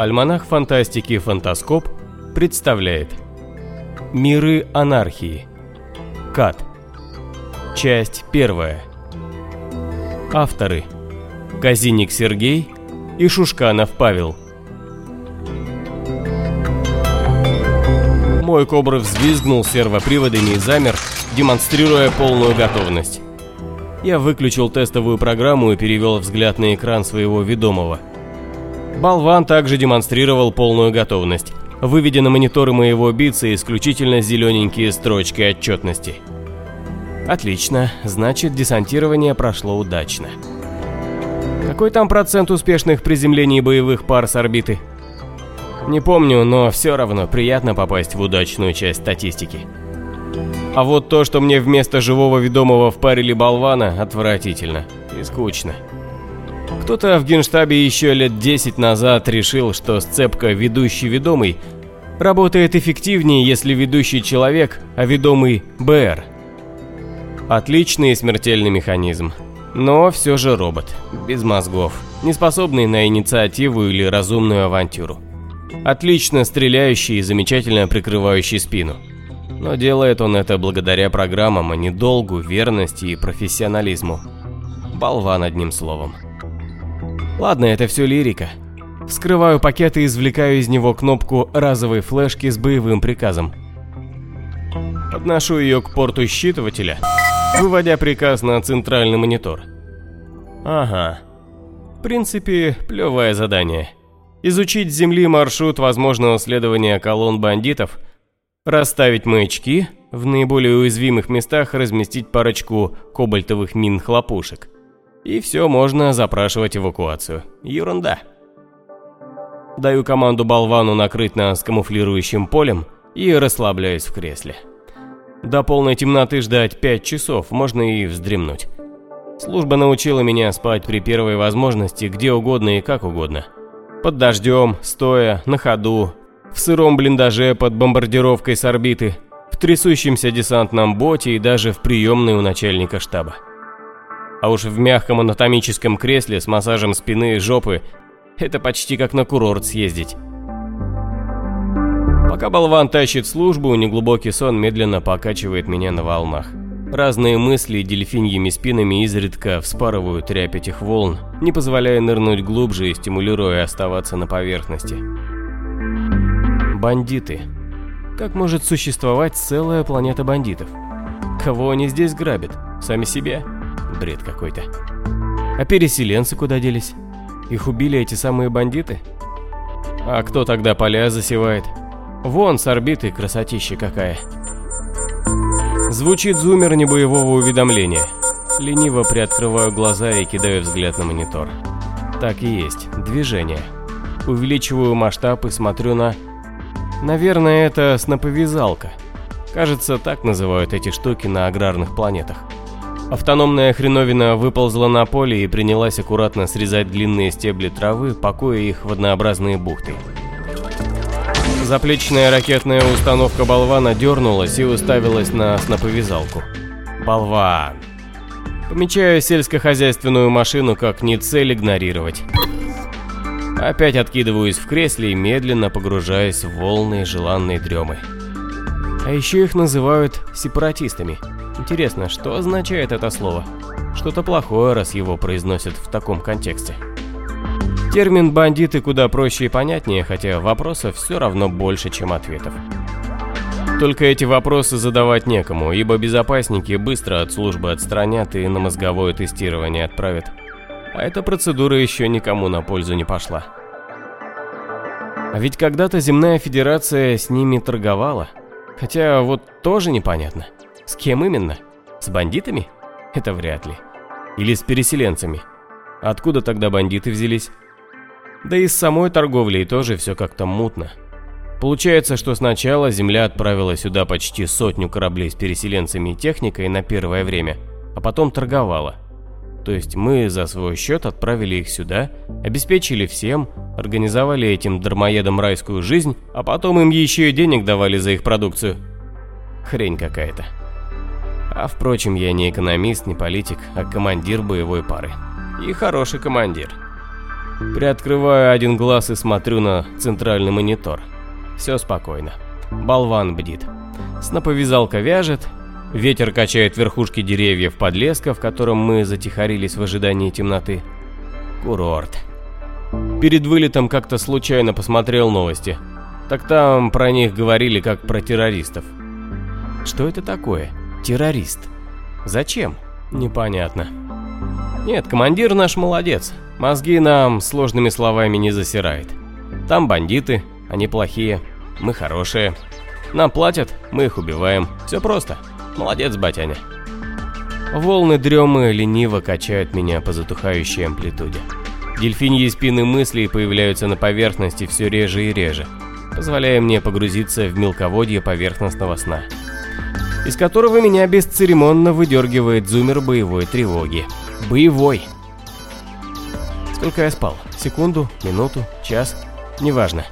Альманах фантастики «Фантаскоп» представляет. Миры анархии Кат. Часть первая. Авторы. Казиник Сергей и Шушканов Павел. Мой кобра взвизгнул сервоприводами и замер, демонстрируя полную готовность. Я выключил тестовую программу и перевел взгляд на экран своего ведомого – Болван также демонстрировал полную готовность, выведя на мониторы моего бица исключительно зелененькие строчки отчетности. Отлично, значит десантирование прошло удачно. Какой там процент успешных приземлений боевых пар с орбиты? Не помню, но все равно приятно попасть в удачную часть статистики. А вот то, что мне вместо живого ведомого впарили болвана, отвратительно и скучно. Кто-то в генштабе еще лет 10 назад решил, что сцепка ведущий-ведомый работает эффективнее, если ведущий человек, а ведомый БР. Отличный смертельный механизм. Но все же робот, без мозгов, не способный на инициативу или разумную авантюру. Отлично стреляющий и замечательно прикрывающий спину. Но делает он это благодаря программам, а не долгу, верности и профессионализму. Болван одним словом. Ладно, это все лирика. Вскрываю пакет и извлекаю из него кнопку разовой флешки с боевым приказом. Подношу ее к порту считывателя, выводя приказ на центральный монитор. Ага. В принципе, плевое задание. Изучить с земли маршрут возможного следования колонн бандитов, расставить маячки, в наиболее уязвимых местах разместить парочку кобальтовых мин-хлопушек – и все, можно запрашивать эвакуацию. Ерунда. Даю команду болвану накрыть нас камуфлирующим полем и расслабляюсь в кресле. До полной темноты ждать 5 часов, можно и вздремнуть. Служба научила меня спать при первой возможности где угодно и как угодно. Под дождем, стоя, на ходу, в сыром блиндаже под бомбардировкой с орбиты, в трясущемся десантном боте и даже в приемной у начальника штаба. А уж в мягком анатомическом кресле с массажем спины и жопы это почти как на курорт съездить. Пока болван тащит службу, неглубокий сон медленно покачивает меня на волнах. Разные мысли дельфиньими спинами изредка вспарывают рябь этих волн, не позволяя нырнуть глубже и стимулируя оставаться на поверхности. Бандиты. Как может существовать целая планета бандитов? Кого они здесь грабят? Сами себя? Бред какой-то. А переселенцы куда делись? Их убили эти самые бандиты? А кто тогда поля засевает? Вон с орбиты красотища какая. Звучит зумер небоевого уведомления. Лениво приоткрываю глаза и кидаю взгляд на монитор. Так и есть, движение. Увеличиваю масштаб и смотрю на... Наверное, это сноповязалка. Кажется, так называют эти штуки на аграрных планетах. Автономная хреновина выползла на поле и принялась аккуратно срезать длинные стебли травы, пакуя их в однообразные бухты. Заплечная ракетная установка болвана дернулась и уставилась на сноповязалку. Болван. Помечаю сельскохозяйственную машину как не цель игнорировать. Опять откидываюсь в кресле и медленно погружаюсь в волны желанной дремы. А еще их называют сепаратистами – Интересно, что означает это слово? Что-то плохое, раз его произносят в таком контексте. Термин «бандиты» куда проще и понятнее, хотя вопросов все равно больше, чем ответов. Только эти вопросы задавать некому, ибо безопасники быстро от службы отстранят и на мозговое тестирование отправят. А эта процедура еще никому на пользу не пошла. А ведь когда-то Земная Федерация с ними торговала. Хотя вот тоже непонятно. С кем именно? С бандитами? Это вряд ли. Или с переселенцами? Откуда тогда бандиты взялись? Да и с самой торговлей тоже все как-то мутно. Получается, что сначала Земля отправила сюда почти сотню кораблей с переселенцами и техникой на первое время, а потом торговала. То есть мы за свой счет отправили их сюда, обеспечили всем, организовали этим дармоедам райскую жизнь, а потом им еще и денег давали за их продукцию. Хрень какая-то. А впрочем, я не экономист, не политик, а командир боевой пары. И хороший командир. Приоткрываю один глаз и смотрю на центральный монитор. Все спокойно. Болван бдит. Сноповязалка вяжет, ветер качает верхушки деревьев подлеска, в котором мы затихарились в ожидании темноты. Курорт. Перед вылетом как-то случайно посмотрел новости. Так там про них говорили как про террористов. Что это такое? Террорист. Зачем? Непонятно. Нет, командир наш молодец. Мозги нам сложными словами не засирает. Там бандиты, они плохие, мы хорошие. Нам платят, мы их убиваем. Все просто. Молодец, батяня. Волны дремы лениво качают меня по затухающей амплитуде. Дельфиньи спины мыслей появляются на поверхности все реже и реже, позволяя мне погрузиться в мелководье поверхностного сна, из которого меня бесцеремонно выдергивает зумер боевой тревоги. Боевой! Сколько я спал? Секунду? Минуту? Час? Неважно.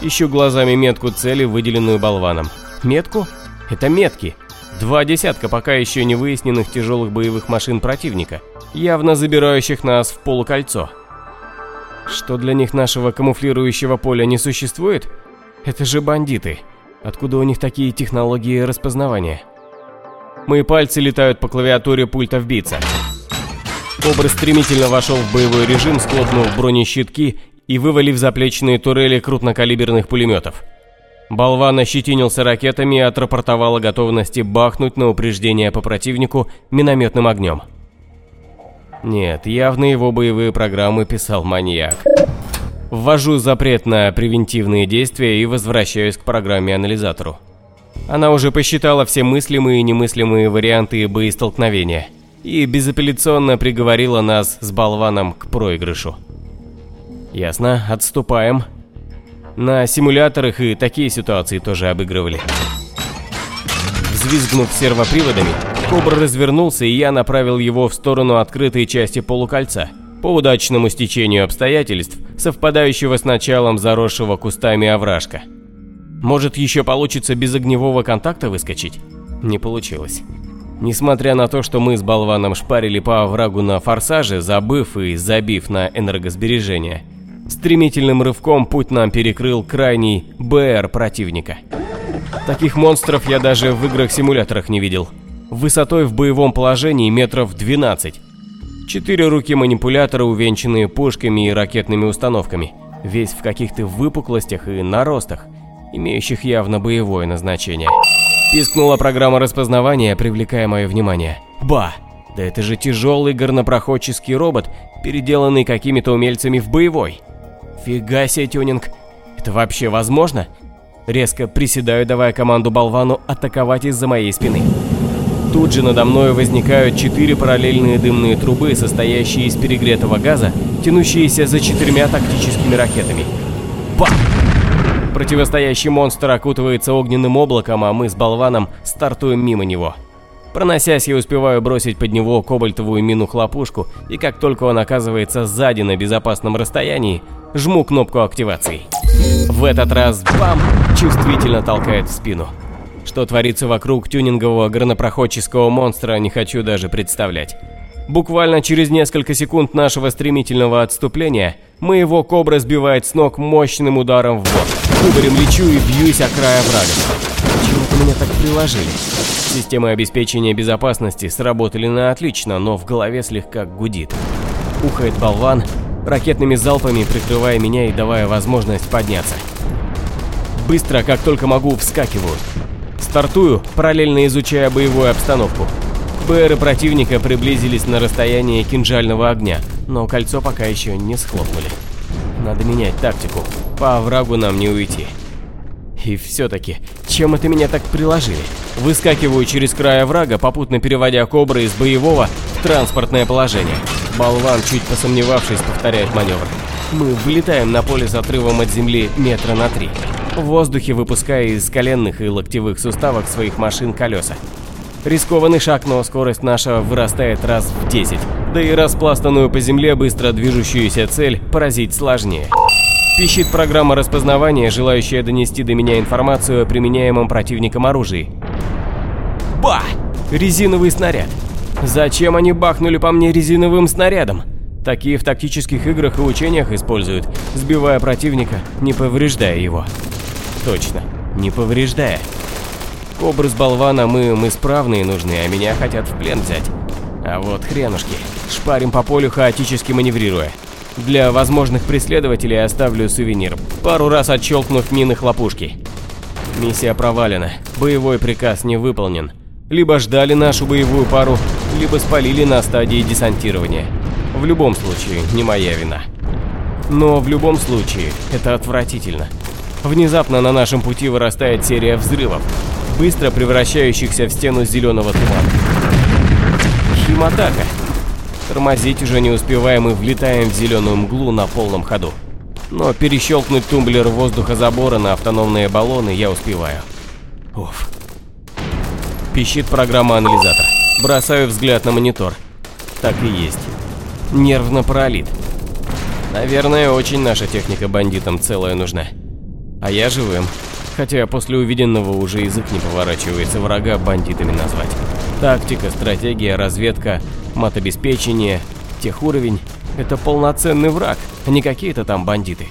Ищу глазами метку цели, выделенную болваном. Метку? Это метки. Два десятка пока еще не выясненных тяжелых боевых машин противника, явно забирающих нас в полукольцо. Что для них нашего камуфлирующего поля не существует? Это же бандиты. Откуда у них такие технологии распознавания? Мои пальцы летают по клавиатуре пульта вбиться. Кобра стремительно вошел в боевой режим, схлопнув бронещитки и вывалив заплечные турели крупнокалиберных пулеметов. Болван ощетинился ракетами и отрапортовал о готовности бахнуть на упреждение по противнику минометным огнем. Нет, явно его боевые программы писал маньяк. Ввожу запрет на превентивные действия и возвращаюсь к программе-анализатору. Она уже посчитала все мыслимые и немыслимые варианты боестолкновения и безапелляционно приговорила нас с болваном к проигрышу. Ясно, отступаем. На симуляторах и такие ситуации тоже обыгрывали. Взвизгнув сервоприводами, Кобра развернулся, и я направил его в сторону открытой части полукольца, по удачному стечению обстоятельств, совпадающего с началом заросшего кустами овражка. Может, еще получится без огневого контакта выскочить? Не получилось. Несмотря на то, что мы с болваном шпарили по оврагу на форсаже, забыв и забив на энергосбережение, стремительным рывком путь нам перекрыл крайний БР противника. Таких монстров я даже в играх-симуляторах не видел. Высотой в боевом положении метров 12. Четыре руки манипулятора, увенчанные пушками и ракетными установками. Весь в каких-то выпуклостях и наростах, имеющих явно боевое назначение. Пискнула программа распознавания, привлекая мое внимание. Ба! Да это же тяжелый горнопроходческий робот, переделанный какими-то умельцами в боевой. Фига себе тюнинг. Это вообще возможно? Резко приседаю, давая команду болвану атаковать из-за моей спины. Тут же надо мной возникают четыре параллельные дымные трубы, состоящие из перегретого газа, тянущиеся за четырьмя тактическими ракетами. Бах! Противостоящий монстр окутывается огненным облаком, а мы с болваном стартуем мимо него. Проносясь, я успеваю бросить под него кобальтовую мину-хлопушку, и как только он оказывается сзади на безопасном расстоянии, жму кнопку активации. В этот раз бам! Чувствительно толкает в спину. Что творится вокруг тюнингового горнопроходческого монстра, не хочу даже представлять. Буквально через несколько секунд нашего стремительного отступления моего кобра сбивает с ног мощным ударом в бок. Кубарем лечу и бьюсь о край оврага. Чего-то меня так приложили. Системы обеспечения безопасности сработали на отлично, но в голове слегка гудит. Ухает болван, ракетными залпами прикрывая меня и давая возможность подняться. Быстро, как только могу, вскакиваю. Стартую, параллельно изучая боевую обстановку. БРы противника приблизились на расстояние кинжального огня, но кольцо пока еще не схлопнули. Надо менять тактику, по врагу нам не уйти. И все-таки, чем это меня так приложили? Выскакиваю через край врага, попутно переводя кобры из боевого в транспортное положение. Болван, чуть посомневавшись, повторяет маневр. Мы вылетаем на поле с отрывом от земли метра на три. В воздухе выпуская из коленных и локтевых суставов своих машин колеса. Рискованный шаг, но скорость наша вырастает раз в 10. Да и распластанную по земле быстро движущуюся цель поразить сложнее. Пищит программа распознавания, желающая донести до меня информацию о применяемом противником оружии. Ба! Резиновый снаряд. Зачем они бахнули по мне резиновым снарядом? Такие в тактических играх и учениях используют, сбивая противника, не повреждая его. Точно, не повреждая. Кобры с болвана мы, мы справные нужны, а меня хотят в плен взять. А вот хренушки, шпарим по полю хаотически маневрируя. Для возможных преследователей оставлю сувенир, пару раз отщелкнув мины хлопушки. Миссия провалена, боевой приказ не выполнен. Либо ждали нашу боевую пару, либо спалили на стадии десантирования. В любом случае, не моя вина. Но в любом случае, это отвратительно. Внезапно на нашем пути вырастает серия взрывов, быстро превращающихся в стену зеленого тумана. Химатака. Тормозить уже не успеваем и влетаем в зеленую мглу на полном ходу. Но перещелкнуть тумблер воздуха забора на автономные баллоны я успеваю. Уф. Пищит программа-анализатор. Бросаю взгляд на монитор. Так и есть. Нервно пролит. Наверное, очень наша техника бандитам целая нужна. А я живым. Хотя после увиденного уже язык не поворачивается врага бандитами назвать. Тактика, стратегия, разведка, матобеспечение, техуровень – это полноценный враг, а не какие-то там бандиты.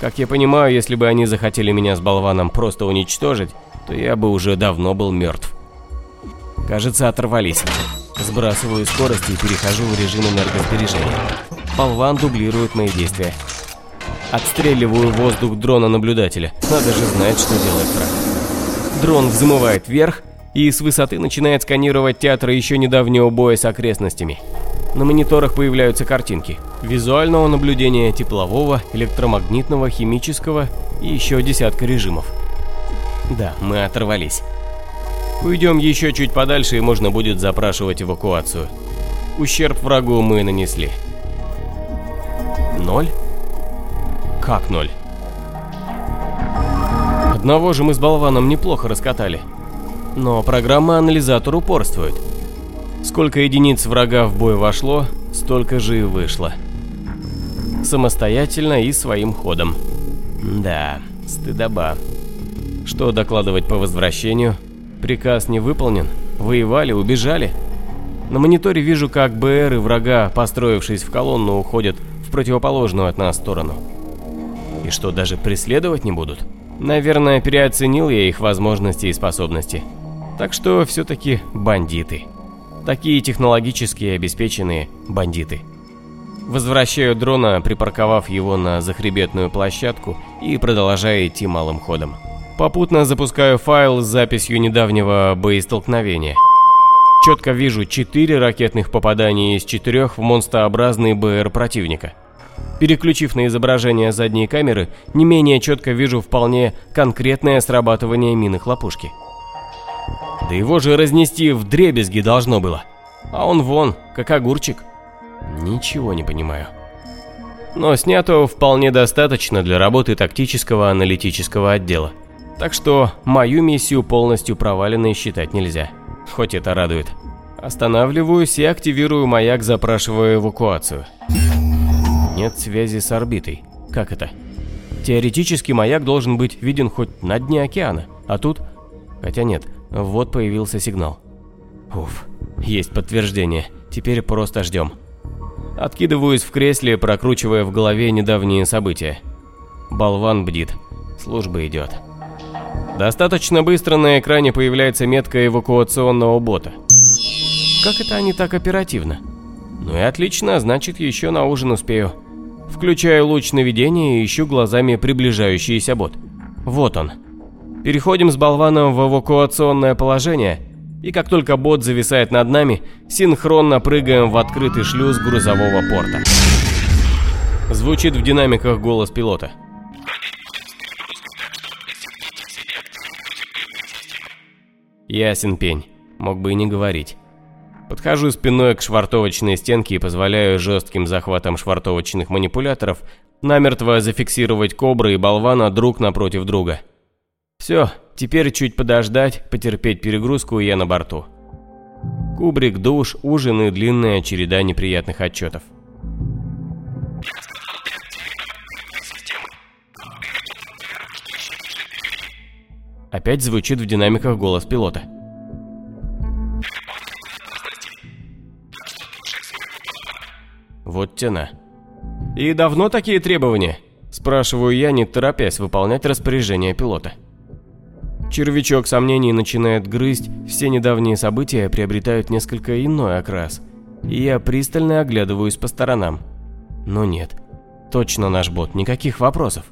Как я понимаю, если бы они захотели меня с болваном просто уничтожить, то я бы уже давно был мертв. Кажется, оторвались. Сбрасываю скорость и перехожу в режим энергосбережения. Болван дублирует мои действия. Отстреливаю воздух дрона-наблюдателя. Надо же знать, что делает враг. Дрон взмывает вверх и с высоты начинает сканировать театр еще недавнего боя с окрестностями. На мониторах появляются картинки. Визуального наблюдения теплового, электромагнитного, химического и еще десятка режимов. Да, мы оторвались. Уйдем еще чуть подальше и можно будет запрашивать эвакуацию. Ущерб врагу мы нанесли. Ноль? Как ноль? Одного же мы с болваном неплохо раскатали. Но программа-анализатор упорствует. Сколько единиц врага в бой вошло, столько же и вышло. Самостоятельно и своим ходом. Да, стыдоба. Что докладывать по возвращению? Приказ не выполнен? Воевали, убежали? На мониторе вижу, как БР и врага, построившись в колонну, уходят в противоположную от нас сторону. И что, даже преследовать не будут? Наверное, переоценил я их возможности и способности. Так что все-таки бандиты. Такие технологически обеспеченные бандиты. Возвращаю дрона, припарковав его на захребетную площадку и продолжая идти малым ходом. Попутно запускаю файл с записью недавнего боестолкновения. Четко вижу 4 ракетных попадания из 4 в монстрообразный БР противника. Переключив на изображение задней камеры, не менее четко вижу вполне конкретное срабатывание мины хлопушки. Да его же разнести в дребезги должно было. А он вон, как огурчик. Ничего не понимаю. Но снято вполне достаточно для работы тактического аналитического отдела. Так что мою миссию полностью проваленной считать нельзя. Хоть это радует. Останавливаюсь и активирую маяк, запрашивая эвакуацию. Нет связи с орбитой. Как это? Теоретически маяк должен быть виден хоть на дне океана, а тут... Хотя нет, вот появился сигнал. Уф, есть подтверждение. Теперь просто ждем. Откидываюсь в кресле, прокручивая в голове недавние события. Болван бдит. Служба идет. Достаточно быстро на экране появляется метка эвакуационного бота. Как это они так оперативно? Ну и отлично, значит еще на ужин успею. Включаю луч наведения и ищу глазами приближающийся бот. Вот он. Переходим с болваном в эвакуационное положение, и как только бот зависает над нами, синхронно прыгаем в открытый шлюз грузового порта. Звучит в динамиках голос пилота. Ясен пень, мог бы и не говорить. Подхожу спиной к швартовочной стенке и позволяю жестким захватом швартовочных манипуляторов намертво зафиксировать кобры и болвана друг напротив друга. Все, теперь чуть подождать, потерпеть перегрузку и я на борту. Кубрик, душ, ужин и длинная череда неприятных отчетов. Опять звучит в динамиках голос пилота. Вот тяна. «И давно такие требования?» Спрашиваю я, не торопясь выполнять распоряжение пилота. Червячок сомнений начинает грызть, все недавние события приобретают несколько иной окрас. И я пристально оглядываюсь по сторонам. Но нет, точно наш бот, никаких вопросов.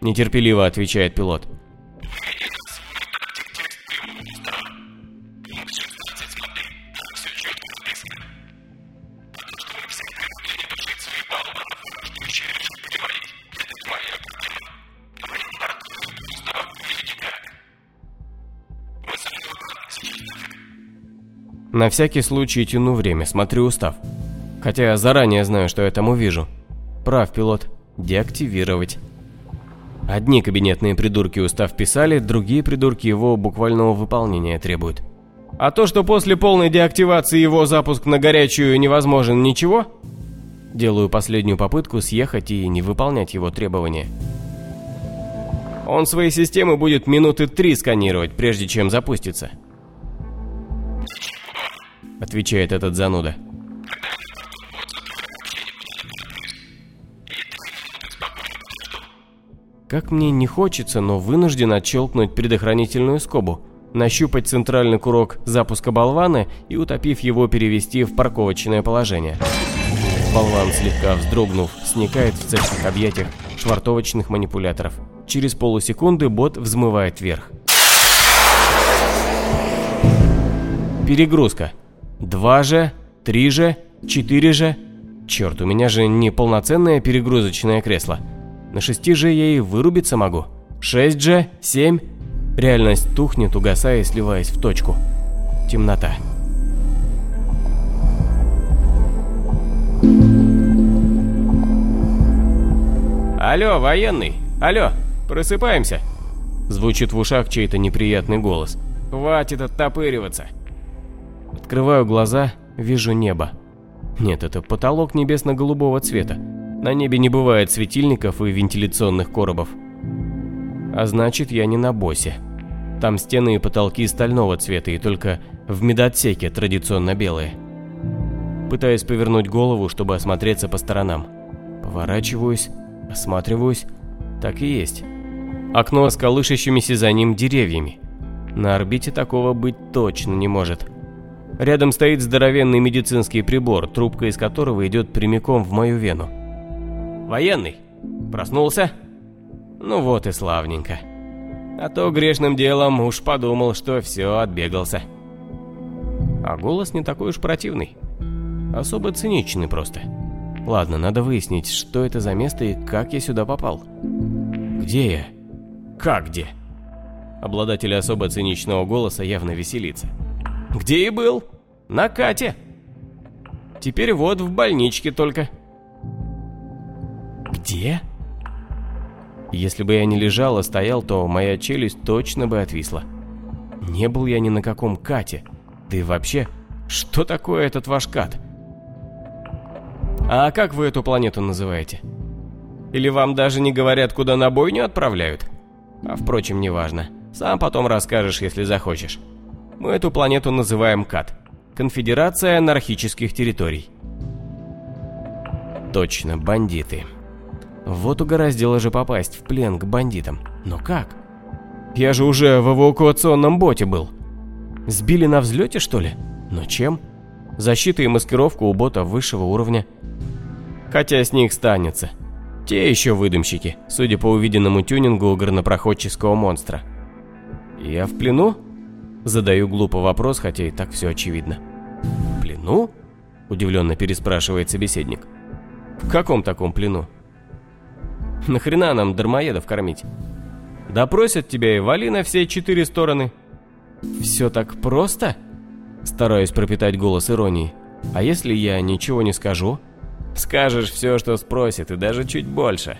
Нетерпеливо отвечает пилот. На всякий случай тяну время, смотрю устав. Хотя заранее знаю, что я там увижу. Прав, пилот. Деактивировать. Одни кабинетные придурки устав писали, другие придурки его буквального выполнения требуют. А то, что после полной деактивации его запуск на горячую невозможен ничего? Делаю последнюю попытку съехать и не выполнять его требования. Он свои системы будет минуты три сканировать, прежде чем запустится. — отвечает этот зануда. Как мне не хочется, но вынужден отщелкнуть предохранительную скобу, нащупать центральный курок запуска болвана и, утопив его, перевести в парковочное положение. Болван, слегка вздрогнув, сникает в цепких объятиях швартовочных манипуляторов. Через полусекунды бот взмывает вверх. Перегрузка. Два же, три же, четыре же. Черт, у меня же не полноценное перегрузочное кресло. На шести же я и вырубиться могу. Шесть же, семь. Реальность тухнет, угасая и сливаясь в точку. Темнота. «Алло, военный! Алло, просыпаемся!» Звучит в ушах чей-то неприятный голос. «Хватит оттопыриваться!» Открываю глаза, вижу небо. Нет, это потолок небесно-голубого цвета. На небе не бывает светильников и вентиляционных коробов. А значит, я не на боссе. Там стены и потолки стального цвета, и только в медотсеке традиционно белые. Пытаюсь повернуть голову, чтобы осмотреться по сторонам. Поворачиваюсь, осматриваюсь. Так и есть. Окно с колышащимися за ним деревьями. На орбите такого быть точно не может. Рядом стоит здоровенный медицинский прибор, трубка из которого идет прямиком в мою вену. «Военный! Проснулся?» Ну вот и славненько. А то грешным делом уж подумал, что все, отбегался. А голос не такой уж противный. Особо циничный просто. Ладно, надо выяснить, что это за место и как я сюда попал. Где я? Как где? Обладатель особо циничного голоса явно веселится. Где и был. На Кате. Теперь вот в больничке только. Где? Если бы я не лежал, а стоял, то моя челюсть точно бы отвисла. Не был я ни на каком Кате. Да вообще, что такое этот ваш Кат? А как вы эту планету называете? Или вам даже не говорят, куда на бойню отправляют? А впрочем, неважно. Сам потом расскажешь, если захочешь. Мы эту планету называем КАТ. Конфедерация анархических территорий. Точно, бандиты. Вот угораздило же попасть в плен к бандитам. Но как? Я же уже в эвакуационном боте был. Сбили на взлете, что ли? Но чем? Защита и маскировка у бота высшего уровня. Хотя с них станется. Те еще выдумщики, судя по увиденному тюнингу горнопроходческого монстра. Я в плену? Задаю глупый вопрос, хотя и так все очевидно. «В плену?» – удивленно переспрашивает собеседник. «В каком таком плену?» «Нахрена нам дармоедов кормить?» «Допросят тебя и вали на все четыре стороны». «Все так просто?» Стараюсь пропитать голос иронии. «А если я ничего не скажу?» «Скажешь все, что спросит, и даже чуть больше».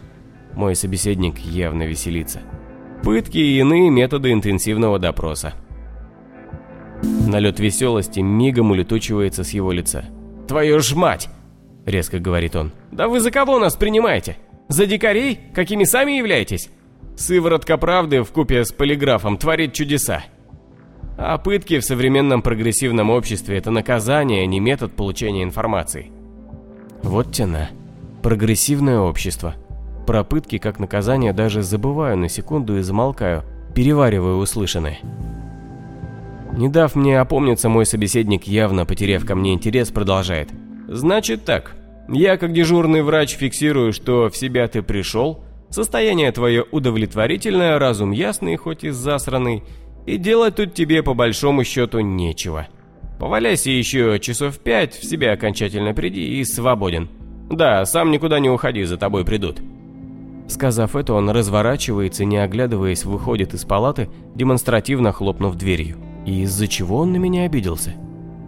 Мой собеседник явно веселится. Пытки и иные методы интенсивного допроса. Налет веселости мигом улетучивается с его лица. «Твою ж мать!» — резко говорит он. «Да вы за кого нас принимаете? За дикарей, какими сами являетесь?» Сыворотка правды в купе с полиграфом творит чудеса. А пытки в современном прогрессивном обществе – это наказание, а не метод получения информации. Вот тяна. Прогрессивное общество. Про пытки как наказание даже забываю на секунду и замолкаю, перевариваю услышанное. Не дав мне опомниться, мой собеседник, явно потеряв ко мне интерес, продолжает. «Значит так, я как дежурный врач фиксирую, что в себя ты пришел, состояние твое удовлетворительное, разум ясный, хоть и засранный, и делать тут тебе по большому счету нечего. Поваляйся еще часов пять, в себя окончательно приди и свободен. Да, сам никуда не уходи, за тобой придут». Сказав это, он разворачивается, не оглядываясь, выходит из палаты, демонстративно хлопнув дверью. И из-за чего он на меня обиделся?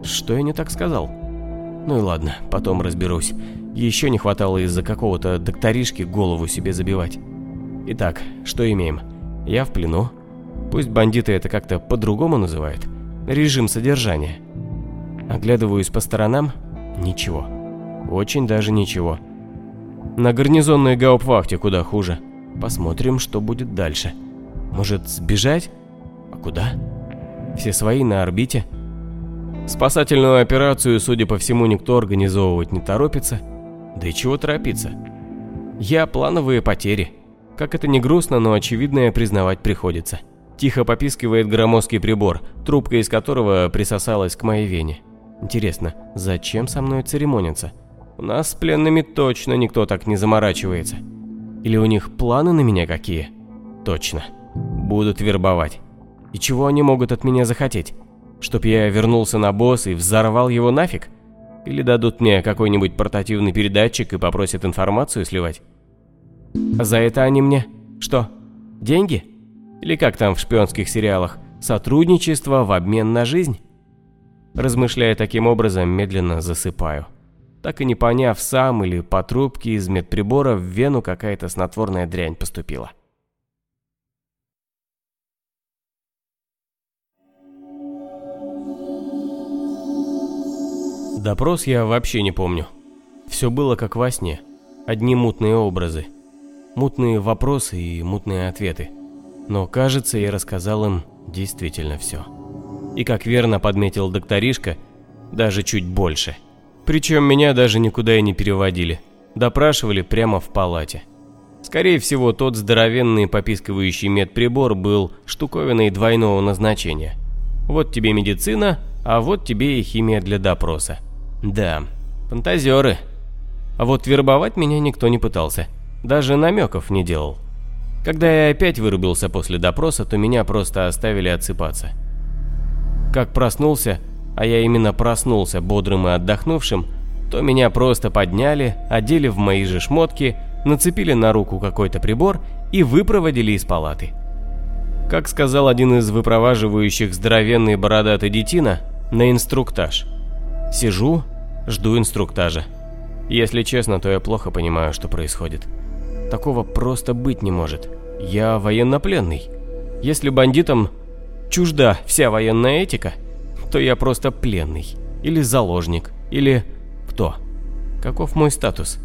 Что я не так сказал? Ну и ладно, потом разберусь. Еще не хватало из-за какого-то докторишки голову себе забивать. Итак, что имеем? Я в плену. Пусть бандиты это как-то по-другому называют. Режим содержания. Оглядываюсь по сторонам. Ничего. Очень даже ничего. На гарнизонной гауптвахте куда хуже. Посмотрим, что будет дальше. Может, сбежать? А куда? Все свои на орбите. Спасательную операцию, судя по всему, никто организовывать не торопится. Да и чего торопиться? Я плановые потери. Как это не грустно, но очевидное признавать приходится. Тихо попискивает громоздкий прибор, трубка из которого присосалась к моей вене. Интересно, зачем со мной церемониться? У нас с пленными точно никто так не заморачивается. Или у них планы на меня какие? Точно. Будут вербовать. И чего они могут от меня захотеть? Чтоб я вернулся на босс и взорвал его нафиг? Или дадут мне какой-нибудь портативный передатчик и попросят информацию сливать? А за это они мне? Что? Деньги? Или как там в шпионских сериалах? Сотрудничество в обмен на жизнь? Размышляя таким образом, медленно засыпаю так и не поняв сам или по трубке из медприбора в вену какая-то снотворная дрянь поступила. Допрос я вообще не помню. Все было как во сне. Одни мутные образы. Мутные вопросы и мутные ответы. Но кажется, я рассказал им действительно все. И как верно подметил докторишка, даже чуть больше – причем меня даже никуда и не переводили. Допрашивали прямо в палате. Скорее всего, тот здоровенный попискивающий медприбор был штуковиной двойного назначения. Вот тебе медицина, а вот тебе и химия для допроса. Да, фантазеры. А вот вербовать меня никто не пытался. Даже намеков не делал. Когда я опять вырубился после допроса, то меня просто оставили отсыпаться. Как проснулся, а я именно проснулся бодрым и отдохнувшим, то меня просто подняли, одели в мои же шмотки, нацепили на руку какой-то прибор и выпроводили из палаты. Как сказал один из выпроваживающих здоровенный бородатый детина, на инструктаж. Сижу, жду инструктажа. Если честно, то я плохо понимаю, что происходит. Такого просто быть не может. Я военнопленный. Если бандитам чужда вся военная этика – то я просто пленный. Или заложник. Или кто? Каков мой статус?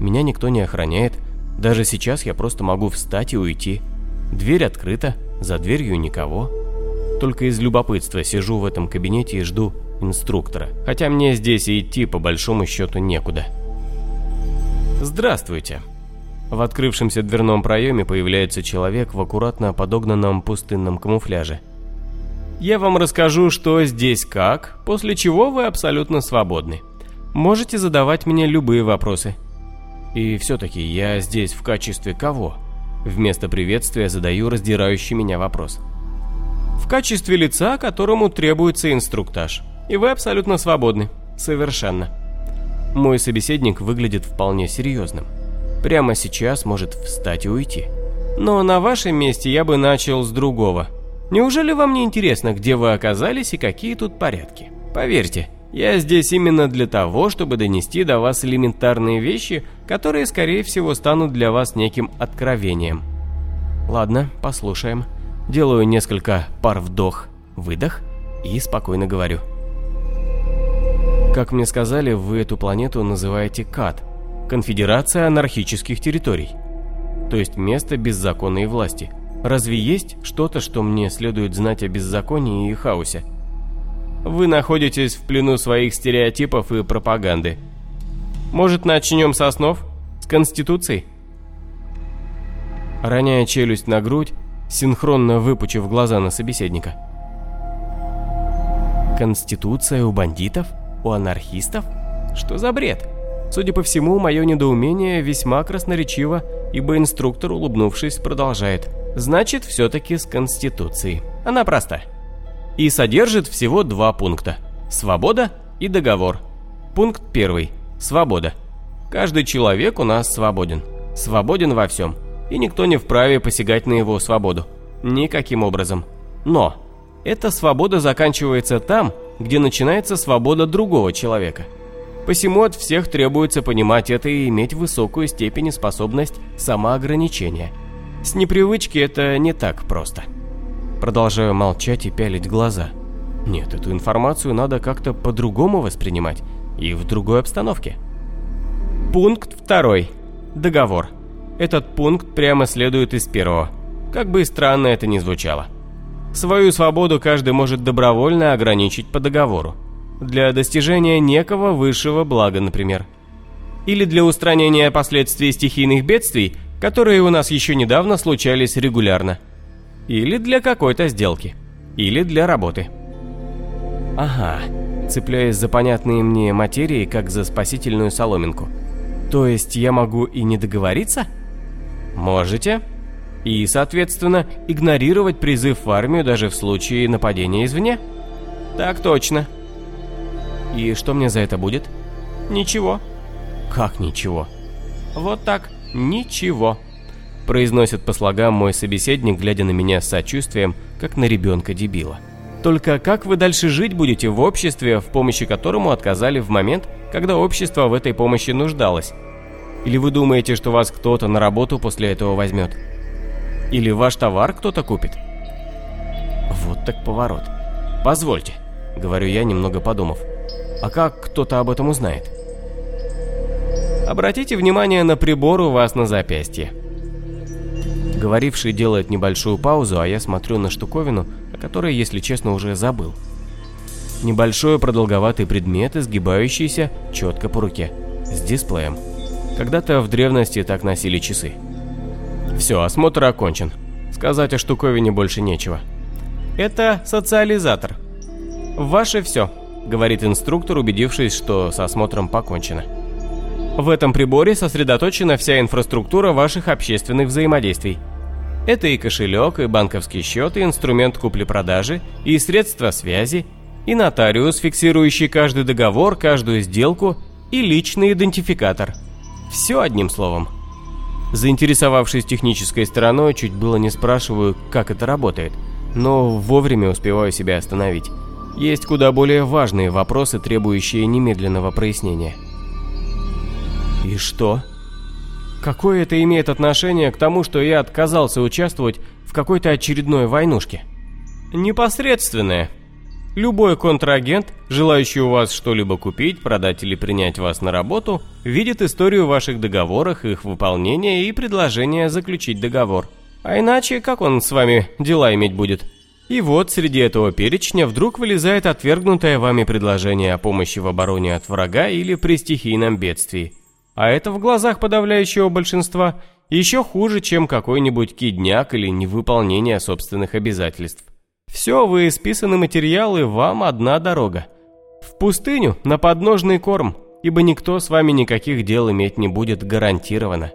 Меня никто не охраняет. Даже сейчас я просто могу встать и уйти. Дверь открыта, за дверью никого. Только из любопытства сижу в этом кабинете и жду инструктора. Хотя мне здесь и идти по большому счету некуда. Здравствуйте. В открывшемся дверном проеме появляется человек в аккуратно подогнанном пустынном камуфляже. Я вам расскажу, что здесь как, после чего вы абсолютно свободны. Можете задавать мне любые вопросы. И все-таки я здесь в качестве кого? Вместо приветствия задаю раздирающий меня вопрос. В качестве лица, которому требуется инструктаж. И вы абсолютно свободны. Совершенно. Мой собеседник выглядит вполне серьезным. Прямо сейчас может встать и уйти. Но на вашем месте я бы начал с другого – Неужели вам не интересно, где вы оказались и какие тут порядки? Поверьте, я здесь именно для того, чтобы донести до вас элементарные вещи, которые, скорее всего, станут для вас неким откровением. Ладно, послушаем. Делаю несколько пар вдох, выдох и спокойно говорю. Как мне сказали, вы эту планету называете КАТ – Конфедерация анархических территорий. То есть место без закона и власти – Разве есть что-то, что мне следует знать о беззаконии и хаосе? Вы находитесь в плену своих стереотипов и пропаганды. Может, начнем со основ? С Конституцией? Роняя челюсть на грудь, синхронно выпучив глаза на собеседника. Конституция у бандитов? У анархистов? Что за бред? Судя по всему, мое недоумение весьма красноречиво, ибо инструктор, улыбнувшись, продолжает. Значит, все-таки с Конституцией. Она проста. И содержит всего два пункта. Свобода и договор. Пункт первый. Свобода. Каждый человек у нас свободен. Свободен во всем. И никто не вправе посягать на его свободу. Никаким образом. Но эта свобода заканчивается там, где начинается свобода другого человека – Посему от всех требуется понимать это и иметь высокую степень и способность самоограничения. С непривычки это не так просто. Продолжаю молчать и пялить глаза. Нет, эту информацию надо как-то по-другому воспринимать и в другой обстановке. Пункт второй. Договор. Этот пункт прямо следует из первого. Как бы странно это ни звучало. Свою свободу каждый может добровольно ограничить по договору для достижения некого высшего блага, например. Или для устранения последствий стихийных бедствий, которые у нас еще недавно случались регулярно. Или для какой-то сделки. Или для работы. Ага, цепляясь за понятные мне материи, как за спасительную соломинку. То есть я могу и не договориться? Можете. И, соответственно, игнорировать призыв в армию даже в случае нападения извне? Так точно. И что мне за это будет? Ничего. Как ничего? Вот так, ничего. Произносит по слогам мой собеседник, глядя на меня с сочувствием, как на ребенка-дебила. Только как вы дальше жить будете в обществе, в помощи которому отказали в момент, когда общество в этой помощи нуждалось? Или вы думаете, что вас кто-то на работу после этого возьмет? Или ваш товар кто-то купит? Вот так поворот. Позвольте, говорю я, немного подумав. А как кто-то об этом узнает? Обратите внимание на прибор у вас на запястье. Говоривший делает небольшую паузу, а я смотрю на штуковину, о которой, если честно, уже забыл. Небольшой продолговатый предмет, изгибающийся четко по руке, с дисплеем. Когда-то в древности так носили часы. Все, осмотр окончен. Сказать о штуковине больше нечего. Это социализатор. Ваше все говорит инструктор, убедившись, что с осмотром покончено. В этом приборе сосредоточена вся инфраструктура ваших общественных взаимодействий. Это и кошелек, и банковский счет, и инструмент купли-продажи, и средства связи, и нотариус, фиксирующий каждый договор, каждую сделку, и личный идентификатор. Все одним словом. Заинтересовавшись технической стороной, чуть было не спрашиваю, как это работает, но вовремя успеваю себя остановить. Есть куда более важные вопросы, требующие немедленного прояснения. И что? Какое это имеет отношение к тому, что я отказался участвовать в какой-то очередной войнушке? Непосредственное. Любой контрагент, желающий у вас что-либо купить, продать или принять вас на работу, видит историю ваших договорах, их выполнения и предложение заключить договор. А иначе, как он с вами дела иметь будет? И вот среди этого перечня вдруг вылезает отвергнутое вами предложение о помощи в обороне от врага или при стихийном бедствии. А это в глазах подавляющего большинства еще хуже, чем какой-нибудь кидняк или невыполнение собственных обязательств. Все, вы списаны материалы, вам одна дорога. В пустыню, на подножный корм, ибо никто с вами никаких дел иметь не будет гарантированно.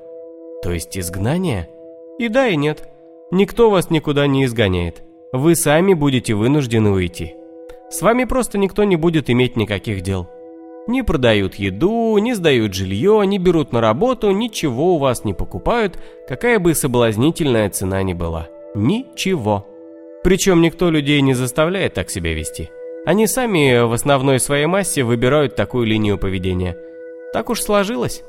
То есть изгнание? И да, и нет. Никто вас никуда не изгоняет вы сами будете вынуждены уйти. С вами просто никто не будет иметь никаких дел. Не продают еду, не сдают жилье, не берут на работу, ничего у вас не покупают, какая бы соблазнительная цена ни была. Ничего. Причем никто людей не заставляет так себя вести. Они сами в основной своей массе выбирают такую линию поведения. Так уж сложилось.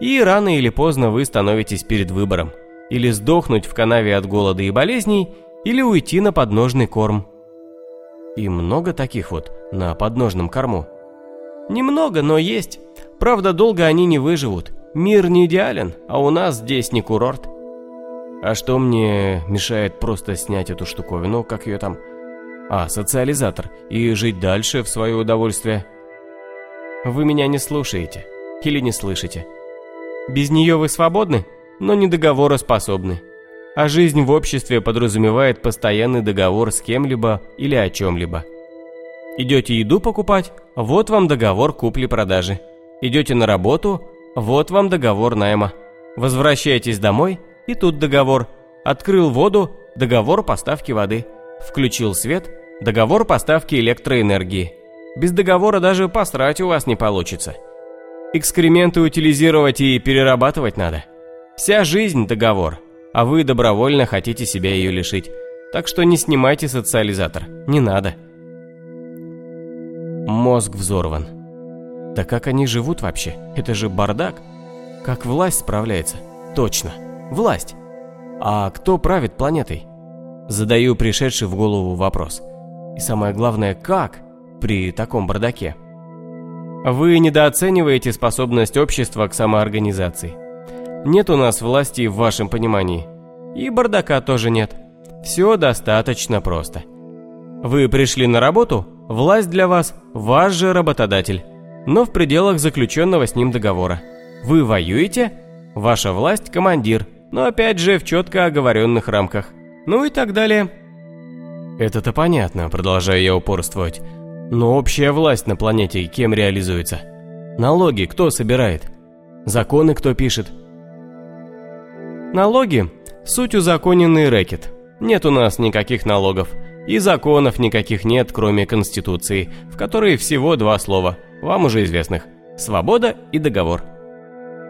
И рано или поздно вы становитесь перед выбором. Или сдохнуть в канаве от голода и болезней, или уйти на подножный корм. И много таких вот на подножном корму. Немного, но есть. Правда, долго они не выживут. Мир не идеален, а у нас здесь не курорт. А что мне мешает просто снять эту штуковину, как ее там? А, социализатор, и жить дальше в свое удовольствие? Вы меня не слушаете. Или не слышите. Без нее вы свободны, но не договороспособны. А жизнь в обществе подразумевает постоянный договор с кем-либо или о чем-либо. Идете еду покупать, вот вам договор купли-продажи. Идете на работу, вот вам договор найма. Возвращаетесь домой, и тут договор. Открыл воду, договор поставки воды. Включил свет, договор поставки электроэнергии. Без договора даже посрать у вас не получится. Экскременты утилизировать и перерабатывать надо. Вся жизнь – договор а вы добровольно хотите себя ее лишить. Так что не снимайте социализатор, не надо. Мозг взорван. Да как они живут вообще? Это же бардак. Как власть справляется? Точно, власть. А кто правит планетой? Задаю пришедший в голову вопрос. И самое главное, как при таком бардаке? Вы недооцениваете способность общества к самоорганизации. Нет у нас власти в вашем понимании. И бардака тоже нет. Все достаточно просто. Вы пришли на работу, власть для вас – ваш же работодатель, но в пределах заключенного с ним договора. Вы воюете, ваша власть – командир, но опять же в четко оговоренных рамках. Ну и так далее. Это-то понятно, продолжаю я упорствовать. Но общая власть на планете кем реализуется? Налоги кто собирает? Законы кто пишет? Налоги – суть узаконенный рэкет. Нет у нас никаких налогов. И законов никаких нет, кроме Конституции, в которой всего два слова, вам уже известных – свобода и договор.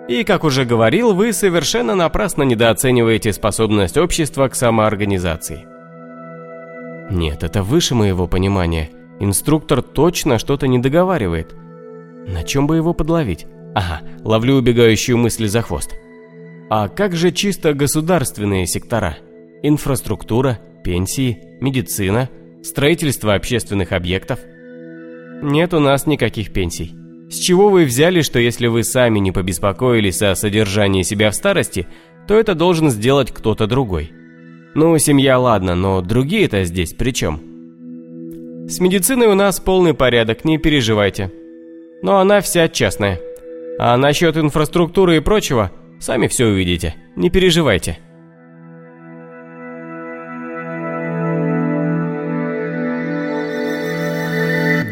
И, как уже говорил, вы совершенно напрасно недооцениваете способность общества к самоорганизации. Нет, это выше моего понимания. Инструктор точно что-то не договаривает. На чем бы его подловить? Ага, ловлю убегающую мысль за хвост. А как же чисто государственные сектора? Инфраструктура, пенсии, медицина, строительство общественных объектов? Нет у нас никаких пенсий. С чего вы взяли, что если вы сами не побеспокоились о содержании себя в старости, то это должен сделать кто-то другой? Ну, семья ладно, но другие-то здесь при чем? С медициной у нас полный порядок, не переживайте. Но она вся частная. А насчет инфраструктуры и прочего – Сами все увидите, не переживайте.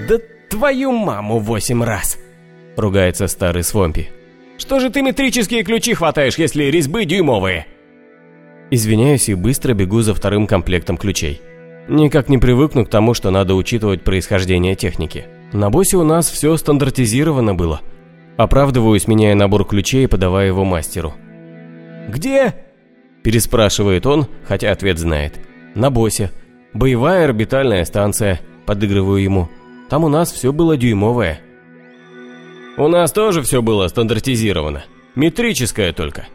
«Да твою маму восемь раз!» — ругается старый Свомпи. «Что же ты метрические ключи хватаешь, если резьбы дюймовые?» Извиняюсь и быстро бегу за вторым комплектом ключей. Никак не привыкну к тому, что надо учитывать происхождение техники. На боссе у нас все стандартизировано было — Оправдываюсь, меняя набор ключей и подавая его мастеру. «Где?» – переспрашивает он, хотя ответ знает. «На боссе. Боевая орбитальная станция», – подыгрываю ему. «Там у нас все было дюймовое». «У нас тоже все было стандартизировано. Метрическое только.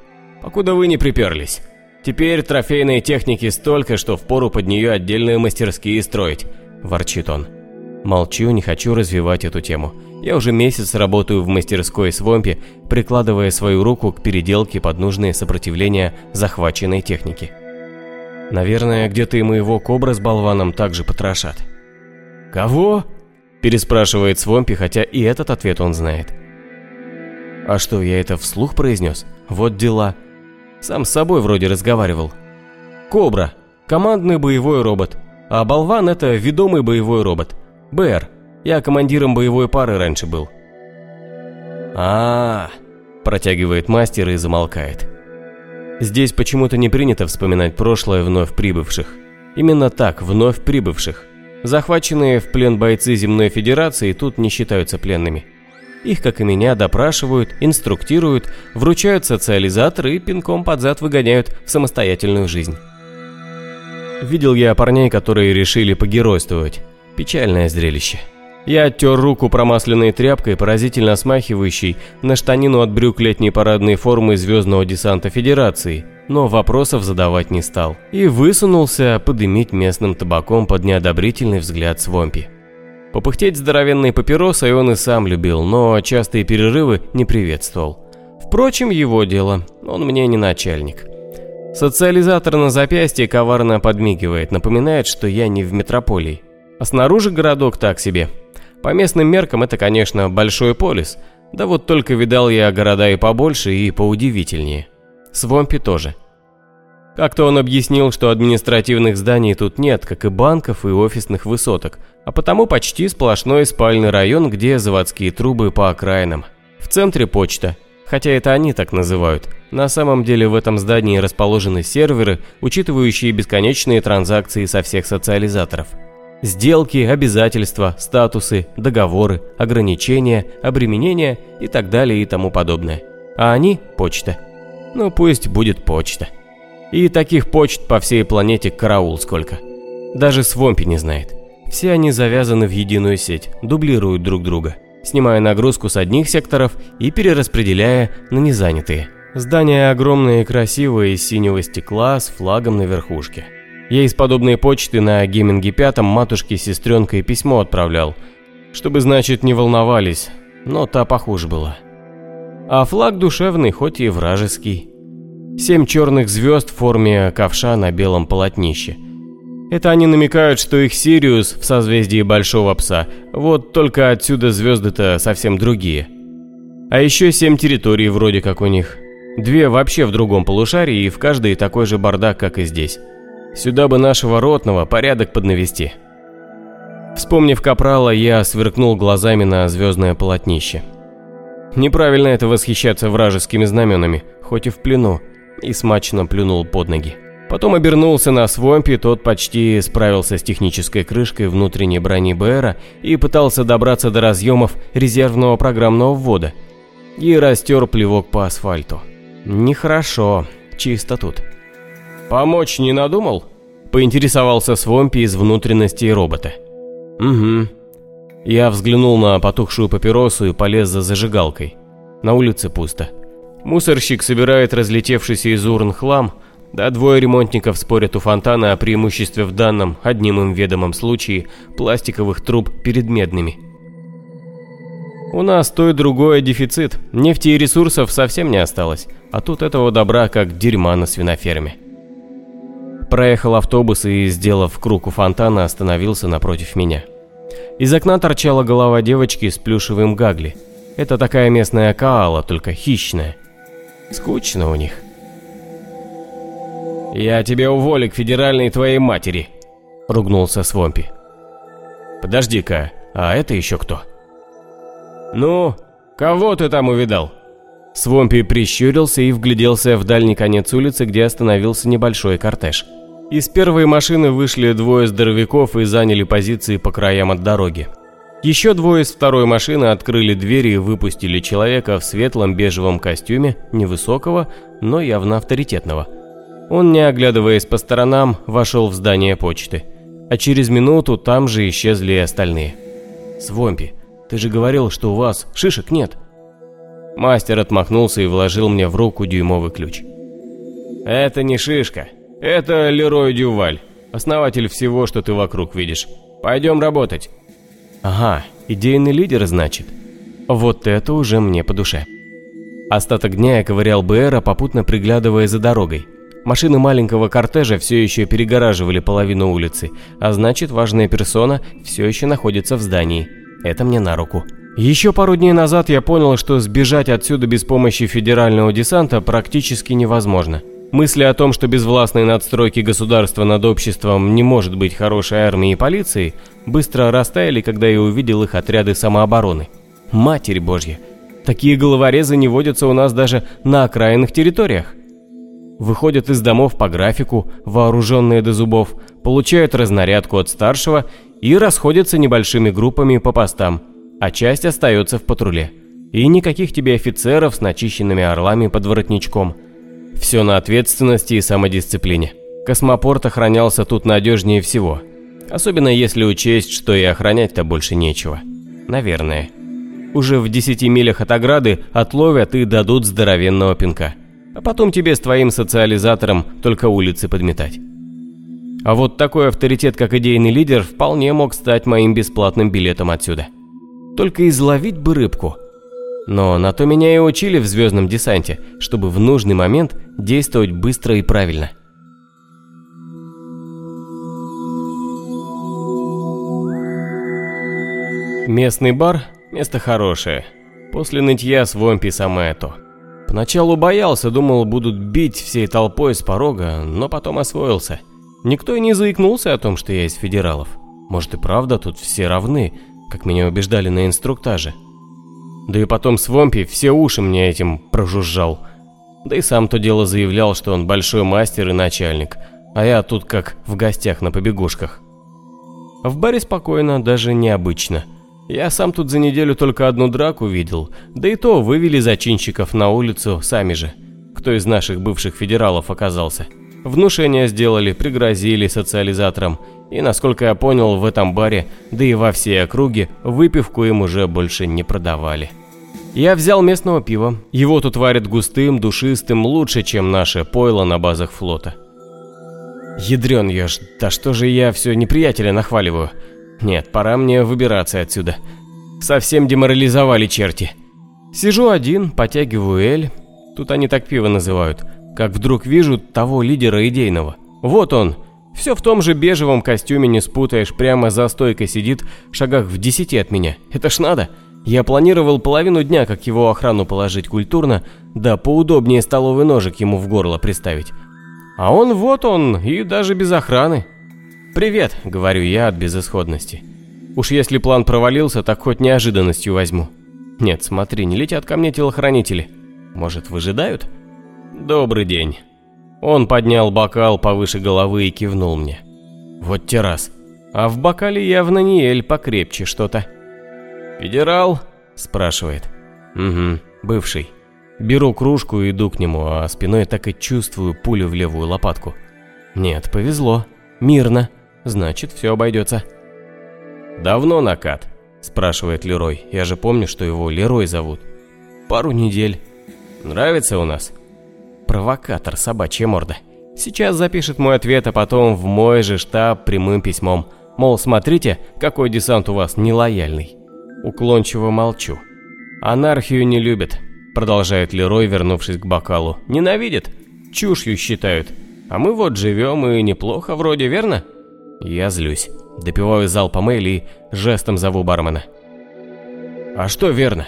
Покуда вы не приперлись. Теперь трофейной техники столько, что впору под нее отдельные мастерские строить», – ворчит он. Молчу, не хочу развивать эту тему. Я уже месяц работаю в мастерской Свомпе, прикладывая свою руку к переделке под нужные сопротивления захваченной техники. Наверное, где-то и моего кобра с болваном также потрошат. «Кого?» – переспрашивает Свомпи, хотя и этот ответ он знает. «А что, я это вслух произнес? Вот дела. Сам с собой вроде разговаривал. Кобра – командный боевой робот, а болван – это ведомый боевой робот. БР – я командиром боевой пары раньше был. а, -а, -а протягивает мастер и замолкает. Здесь почему-то не принято вспоминать прошлое вновь прибывших. Именно так, вновь прибывших. Захваченные в плен бойцы Земной Федерации тут не считаются пленными. Их, как и меня, допрашивают, инструктируют, вручают социализатор и пинком под зад выгоняют в самостоятельную жизнь. Видел я парней, которые решили погеройствовать. Печальное зрелище. Я оттер руку промасленной тряпкой, поразительно смахивающей на штанину от брюк летней парадной формы Звездного десанта Федерации, но вопросов задавать не стал. И высунулся подымить местным табаком под неодобрительный взгляд Свомпи. Попыхтеть здоровенной папиросой он и сам любил, но частые перерывы не приветствовал. Впрочем, его дело, он мне не начальник. Социализатор на запястье коварно подмигивает, напоминает, что я не в метрополии. А снаружи городок так себе. По местным меркам это, конечно, большой полис. Да вот только видал я города и побольше, и поудивительнее. Свомпи тоже. Как-то он объяснил, что административных зданий тут нет, как и банков и офисных высоток, а потому почти сплошной спальный район, где заводские трубы по окраинам. В центре почта, хотя это они так называют. На самом деле в этом здании расположены серверы, учитывающие бесконечные транзакции со всех социализаторов. Сделки, обязательства, статусы, договоры, ограничения, обременения и так далее и тому подобное. А они – почта. Ну пусть будет почта. И таких почт по всей планете караул сколько. Даже Свомпи не знает. Все они завязаны в единую сеть, дублируют друг друга, снимая нагрузку с одних секторов и перераспределяя на незанятые. Здание огромное и красивое из синего стекла с флагом на верхушке. Я из подобной почты на Геминге пятом матушке с сестренкой письмо отправлял, чтобы, значит, не волновались, но та похуже была. А флаг душевный, хоть и вражеский. Семь черных звезд в форме ковша на белом полотнище. Это они намекают, что их Сириус в созвездии Большого Пса, вот только отсюда звезды-то совсем другие. А еще семь территорий вроде как у них. Две вообще в другом полушарии и в каждой такой же бардак, как и здесь. Сюда бы нашего ротного порядок поднавести. Вспомнив Капрала, я сверкнул глазами на звездное полотнище. Неправильно это восхищаться вражескими знаменами, хоть и в плену, и смачно плюнул под ноги. Потом обернулся на свомпе, тот почти справился с технической крышкой внутренней брони БРа и пытался добраться до разъемов резервного программного ввода. И растер плевок по асфальту. Нехорошо, чисто тут. «Помочь не надумал?» – поинтересовался Свомпи из внутренности робота. «Угу». Я взглянул на потухшую папиросу и полез за зажигалкой. На улице пусто. Мусорщик собирает разлетевшийся из урн хлам, да двое ремонтников спорят у фонтана о преимуществе в данном, одним им ведомом случае, пластиковых труб перед медными. У нас то и другое дефицит, нефти и ресурсов совсем не осталось, а тут этого добра как дерьма на свиноферме. Проехал автобус и, сделав круг у фонтана, остановился напротив меня. Из окна торчала голова девочки с плюшевым гагли. Это такая местная каала, только хищная – Скучно у них. «Я тебя уволю к федеральной твоей матери», — ругнулся Свомпи. «Подожди-ка, а это еще кто?» «Ну, кого ты там увидал?» Свомпи прищурился и вгляделся в дальний конец улицы, где остановился небольшой кортеж. Из первой машины вышли двое здоровяков и заняли позиции по краям от дороги. Еще двое из второй машины открыли двери и выпустили человека в светлом бежевом костюме, невысокого, но явно авторитетного. Он, не оглядываясь по сторонам, вошел в здание почты. А через минуту там же исчезли и остальные. «Свомпи, ты же говорил, что у вас шишек нет». Мастер отмахнулся и вложил мне в руку дюймовый ключ. «Это не шишка. Это Лерой Дюваль, основатель всего, что ты вокруг видишь. Пойдем работать». Ага, идейный лидер, значит. Вот это уже мне по душе. Остаток дня я ковырял БРа, попутно приглядывая за дорогой. Машины маленького кортежа все еще перегораживали половину улицы, а значит важная персона все еще находится в здании. Это мне на руку. Еще пару дней назад я понял, что сбежать отсюда без помощи федерального десанта практически невозможно. Мысли о том, что без властной надстройки государства над обществом не может быть хорошей армии и полиции, быстро растаяли, когда я увидел их отряды самообороны. Матерь Божья! Такие головорезы не водятся у нас даже на окраинных территориях. Выходят из домов по графику, вооруженные до зубов, получают разнарядку от старшего и расходятся небольшими группами по постам, а часть остается в патруле. И никаких тебе офицеров с начищенными орлами под воротничком – все на ответственности и самодисциплине. Космопорт охранялся тут надежнее всего. Особенно если учесть, что и охранять-то больше нечего. Наверное. Уже в 10 милях от ограды отловят и дадут здоровенного пинка. А потом тебе с твоим социализатором только улицы подметать. А вот такой авторитет, как идейный лидер, вполне мог стать моим бесплатным билетом отсюда. Только изловить бы рыбку. Но на то меня и учили в звездном десанте, чтобы в нужный момент действовать быстро и правильно. Местный бар – место хорошее. После нытья с Вомпи самое то. Поначалу боялся, думал, будут бить всей толпой с порога, но потом освоился. Никто и не заикнулся о том, что я из федералов. Может и правда тут все равны, как меня убеждали на инструктаже. Да и потом с Вомпи все уши мне этим прожужжал. Да и сам то дело заявлял, что он большой мастер и начальник, а я тут как в гостях на побегушках. В баре спокойно, даже необычно – я сам тут за неделю только одну драку видел, да и то вывели зачинщиков на улицу сами же. Кто из наших бывших федералов оказался. Внушение сделали, пригрозили социализаторам, и, насколько я понял, в этом баре, да и во всей округе, выпивку им уже больше не продавали. Я взял местного пива. Его тут варят густым, душистым, лучше, чем наше пойло на базах флота. Ядрен ешь, да что же я все неприятеля нахваливаю. Нет, пора мне выбираться отсюда. Совсем деморализовали черти. Сижу один, потягиваю эль. Тут они так пиво называют. Как вдруг вижу того лидера идейного. Вот он. Все в том же бежевом костюме не спутаешь, прямо за стойкой сидит, в шагах в десяти от меня. Это ж надо. Я планировал половину дня, как его охрану положить культурно, да поудобнее столовый ножик ему в горло приставить. А он вот он, и даже без охраны. «Привет», — говорю я от безысходности. Уж если план провалился, так хоть неожиданностью возьму. Нет, смотри, не летят ко мне телохранители. Может, выжидают? Добрый день. Он поднял бокал повыше головы и кивнул мне. Вот те раз. А в бокале явно не эль покрепче что-то. «Федерал?» – спрашивает. «Угу, бывший». Беру кружку и иду к нему, а спиной так и чувствую пулю в левую лопатку. Нет, повезло. Мирно. Значит, все обойдется. «Давно накат?» – спрашивает Лерой. Я же помню, что его Лерой зовут. «Пару недель. Нравится у нас?» Провокатор, собачья морда. Сейчас запишет мой ответ, а потом в мой же штаб прямым письмом. Мол, смотрите, какой десант у вас нелояльный. Уклончиво молчу. Анархию не любят, продолжает Лерой, вернувшись к бокалу. Ненавидят, чушью считают. А мы вот живем и неплохо вроде, верно? Я злюсь. Допиваю залпом Элли и жестом зову бармена. «А что верно?»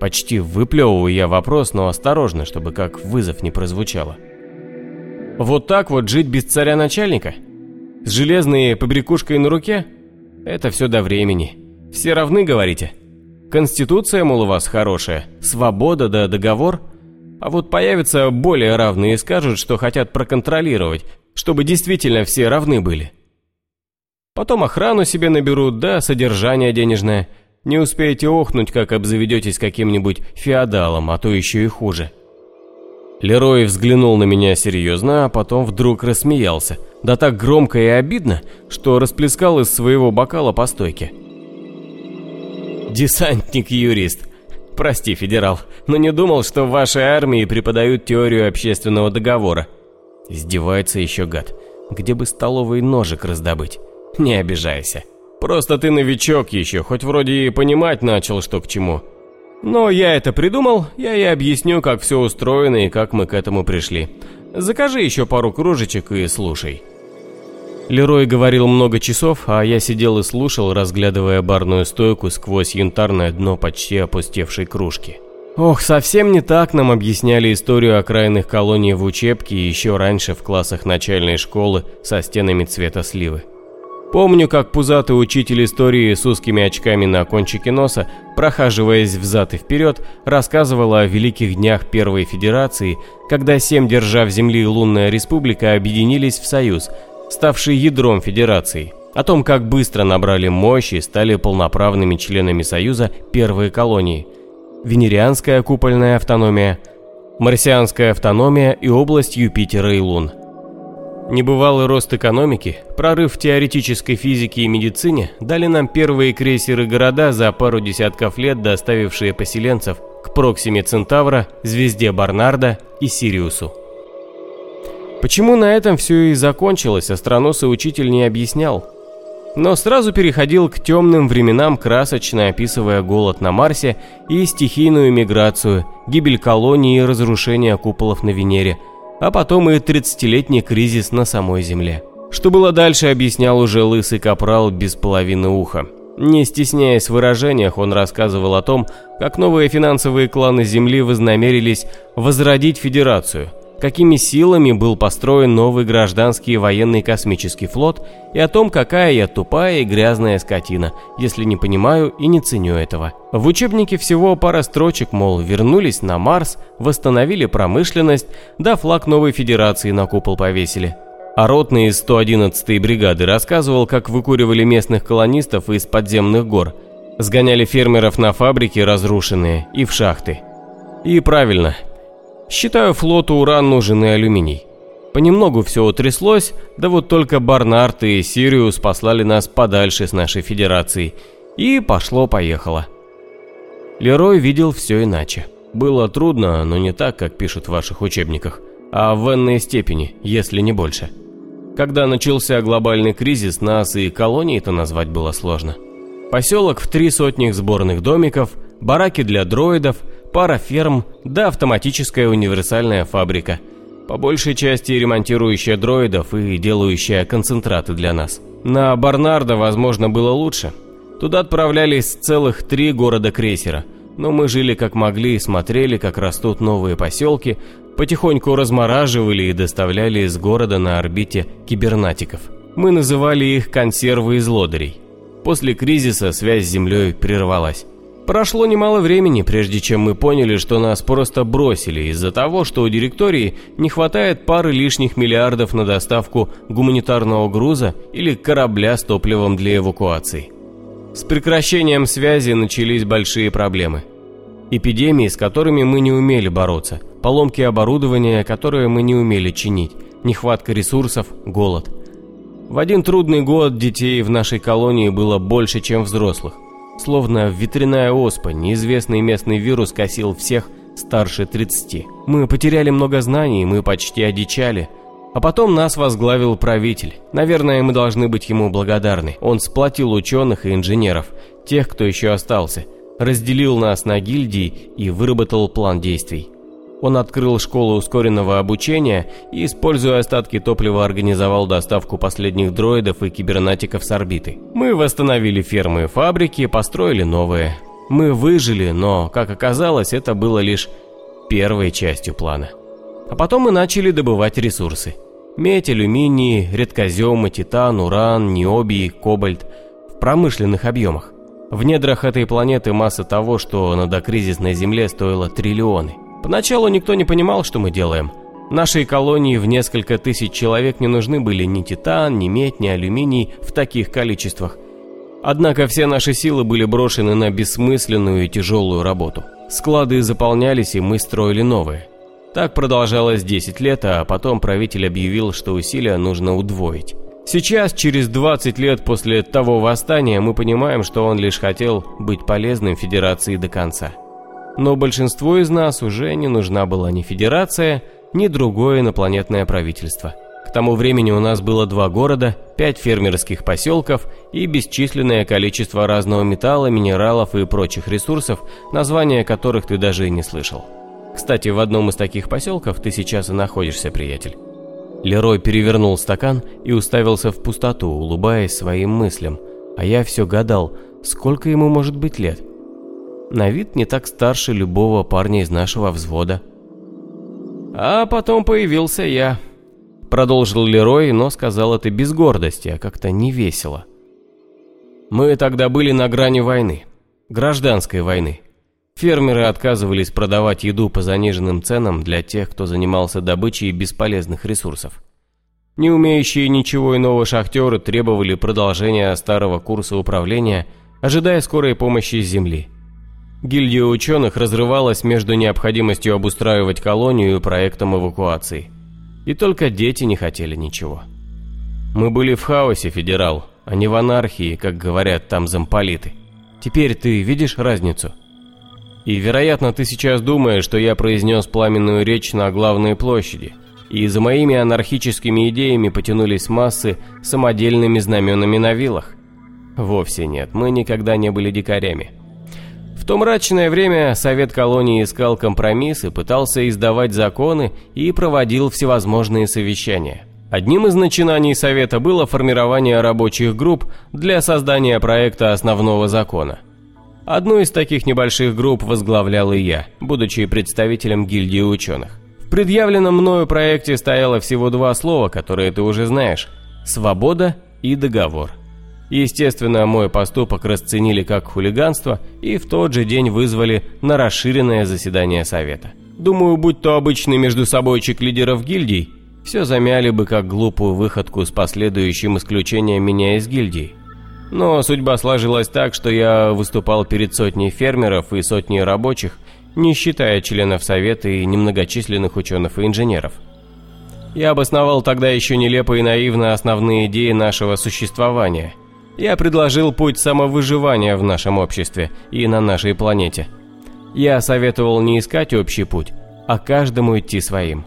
Почти выплевываю я вопрос, но осторожно, чтобы как вызов не прозвучало. «Вот так вот жить без царя-начальника? С железной побрякушкой на руке? Это все до времени. Все равны, говорите? Конституция, мол, у вас хорошая, свобода да договор? А вот появятся более равные и скажут, что хотят проконтролировать, чтобы действительно все равны были». Потом охрану себе наберут, да содержание денежное. Не успеете охнуть, как обзаведетесь каким-нибудь феодалом, а то еще и хуже. Лерой взглянул на меня серьезно, а потом вдруг рассмеялся. Да так громко и обидно, что расплескал из своего бокала по стойке. «Десантник-юрист. Прости, федерал, но не думал, что в вашей армии преподают теорию общественного договора». Издевается еще гад. Где бы столовый ножик раздобыть? Не обижайся. Просто ты новичок еще, хоть вроде и понимать начал, что к чему. Но я это придумал, я и объясню, как все устроено и как мы к этому пришли. Закажи еще пару кружечек и слушай. Лерой говорил много часов, а я сидел и слушал, разглядывая барную стойку сквозь янтарное дно почти опустевшей кружки. Ох, совсем не так нам объясняли историю окраинных колоний в учебке еще раньше в классах начальной школы со стенами цвета сливы. Помню, как пузатый учитель истории с узкими очками на кончике носа, прохаживаясь взад и вперед, рассказывал о великих днях Первой Федерации, когда семь держав Земли и Лунная Республика объединились в союз, ставший ядром Федерации, о том, как быстро набрали мощь и стали полноправными членами Союза первые колонии. Венерианская купольная автономия, марсианская автономия и область Юпитера и Лун – Небывалый рост экономики, прорыв в теоретической физике и медицине дали нам первые крейсеры-города за пару десятков лет, доставившие поселенцев к Проксиме Центавра, звезде Барнарда и Сириусу. Почему на этом все и закончилось, астронос и учитель не объяснял. но сразу переходил к темным временам, красочно описывая голод на Марсе и стихийную миграцию, гибель колонии и разрушение куполов на Венере, а потом и 30-летний кризис на самой Земле. Что было дальше, объяснял уже лысый капрал без половины уха. Не стесняясь в выражениях, он рассказывал о том, как новые финансовые кланы Земли вознамерились возродить Федерацию – какими силами был построен новый гражданский военный космический флот и о том, какая я тупая и грязная скотина, если не понимаю и не ценю этого. В учебнике всего пара строчек, мол, вернулись на Марс, восстановили промышленность, да флаг новой федерации на купол повесили. А ротный из 111-й бригады рассказывал, как выкуривали местных колонистов из подземных гор, сгоняли фермеров на фабрики разрушенные и в шахты. И правильно, Считаю, флоту уран нужен и алюминий. Понемногу все утряслось, да вот только Барнард и Сириус послали нас подальше с нашей федерацией. И пошло-поехало. Лерой видел все иначе. Было трудно, но не так, как пишут в ваших учебниках, а в энной степени, если не больше. Когда начался глобальный кризис, нас и колонии-то назвать было сложно. Поселок в три сотни сборных домиков, бараки для дроидов – пара ферм, да автоматическая универсальная фабрика, по большей части ремонтирующая дроидов и делающая концентраты для нас. На Барнарда, возможно, было лучше. Туда отправлялись целых три города-крейсера, но мы жили как могли, смотрели, как растут новые поселки, потихоньку размораживали и доставляли из города на орбите кибернатиков. Мы называли их консервы из лодырей. После кризиса связь с Землей прервалась. Прошло немало времени, прежде чем мы поняли, что нас просто бросили из-за того, что у директории не хватает пары лишних миллиардов на доставку гуманитарного груза или корабля с топливом для эвакуации. С прекращением связи начались большие проблемы. Эпидемии, с которыми мы не умели бороться, поломки оборудования, которое мы не умели чинить, нехватка ресурсов, голод. В один трудный год детей в нашей колонии было больше, чем взрослых. Словно ветряная оспа, неизвестный местный вирус косил всех старше 30. Мы потеряли много знаний, мы почти одичали. А потом нас возглавил правитель. Наверное, мы должны быть ему благодарны. Он сплотил ученых и инженеров, тех, кто еще остался, разделил нас на гильдии и выработал план действий. Он открыл школу ускоренного обучения и, используя остатки топлива, организовал доставку последних дроидов и кибернатиков с орбиты. Мы восстановили фермы и фабрики, построили новые. Мы выжили, но, как оказалось, это было лишь первой частью плана. А потом мы начали добывать ресурсы. Медь, алюминий, редкоземы, титан, уран, необий, кобальт в промышленных объемах. В недрах этой планеты масса того, что на докризисной Земле стоило триллионы. Поначалу никто не понимал, что мы делаем. Нашей колонии в несколько тысяч человек не нужны были ни титан, ни медь, ни алюминий в таких количествах. Однако все наши силы были брошены на бессмысленную и тяжелую работу. Склады заполнялись, и мы строили новые. Так продолжалось 10 лет, а потом правитель объявил, что усилия нужно удвоить. Сейчас, через 20 лет после того восстания, мы понимаем, что он лишь хотел быть полезным Федерации до конца. Но большинству из нас уже не нужна была ни федерация, ни другое инопланетное правительство. К тому времени у нас было два города, пять фермерских поселков и бесчисленное количество разного металла, минералов и прочих ресурсов, названия которых ты даже и не слышал. Кстати, в одном из таких поселков ты сейчас и находишься, приятель. Лерой перевернул стакан и уставился в пустоту, улыбаясь своим мыслям, а я все гадал, сколько ему может быть лет – на вид не так старше любого парня из нашего взвода. А потом появился я. Продолжил Лерой, но сказал это без гордости, а как-то не весело. Мы тогда были на грани войны. Гражданской войны. Фермеры отказывались продавать еду по заниженным ценам для тех, кто занимался добычей бесполезных ресурсов. Не умеющие ничего иного шахтеры требовали продолжения старого курса управления, ожидая скорой помощи с земли. Гильдия ученых разрывалась между необходимостью обустраивать колонию и проектом эвакуации. И только дети не хотели ничего. Мы были в хаосе, федерал, а не в анархии, как говорят там замполиты. Теперь ты видишь разницу? И, вероятно, ты сейчас думаешь, что я произнес пламенную речь на главной площади, и за моими анархическими идеями потянулись массы самодельными знаменами на вилах. Вовсе нет, мы никогда не были дикарями. В то мрачное время Совет колонии искал компромисс и пытался издавать законы и проводил всевозможные совещания. Одним из начинаний Совета было формирование рабочих групп для создания проекта основного закона. Одну из таких небольших групп возглавлял и я, будучи представителем гильдии ученых. В предъявленном мною проекте стояло всего два слова, которые ты уже знаешь – «свобода» и «договор». Естественно, мой поступок расценили как хулиганство и в тот же день вызвали на расширенное заседание совета. Думаю, будь то обычный между собойчик лидеров гильдий, все замяли бы как глупую выходку с последующим исключением меня из гильдии. Но судьба сложилась так, что я выступал перед сотней фермеров и сотней рабочих, не считая членов совета и немногочисленных ученых и инженеров. Я обосновал тогда еще нелепо и наивно основные идеи нашего существования – я предложил путь самовыживания в нашем обществе и на нашей планете. Я советовал не искать общий путь, а каждому идти своим.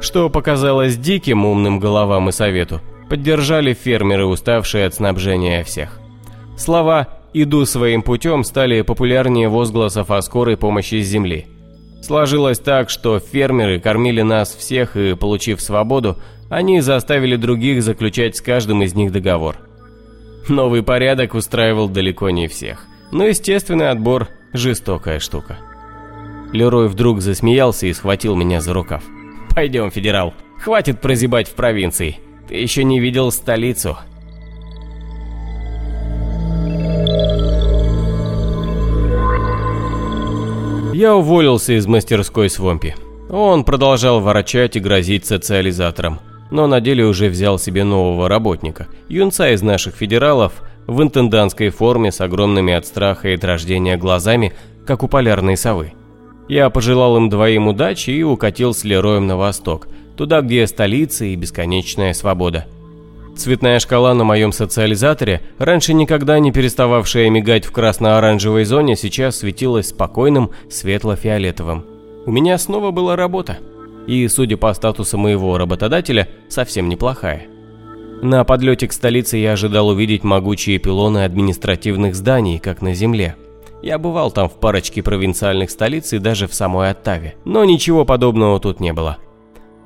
Что показалось диким умным головам и совету, поддержали фермеры, уставшие от снабжения всех. Слова «иду своим путем» стали популярнее возгласов о скорой помощи с земли. Сложилось так, что фермеры кормили нас всех и, получив свободу, они заставили других заключать с каждым из них договор – Новый порядок устраивал далеко не всех. Но естественный отбор – жестокая штука. Лерой вдруг засмеялся и схватил меня за рукав. «Пойдем, федерал, хватит прозябать в провинции. Ты еще не видел столицу». Я уволился из мастерской Свомпи. Он продолжал ворочать и грозить социализатором но на деле уже взял себе нового работника, юнца из наших федералов, в интендантской форме с огромными от страха и от рождения глазами, как у полярной совы. Я пожелал им двоим удачи и укатил с Лероем на восток, туда, где столица и бесконечная свобода. Цветная шкала на моем социализаторе, раньше никогда не перестававшая мигать в красно-оранжевой зоне, сейчас светилась спокойным светло-фиолетовым. У меня снова была работа и, судя по статусу моего работодателя, совсем неплохая. На подлете к столице я ожидал увидеть могучие пилоны административных зданий, как на земле. Я бывал там в парочке провинциальных столиц и даже в самой Оттаве, но ничего подобного тут не было.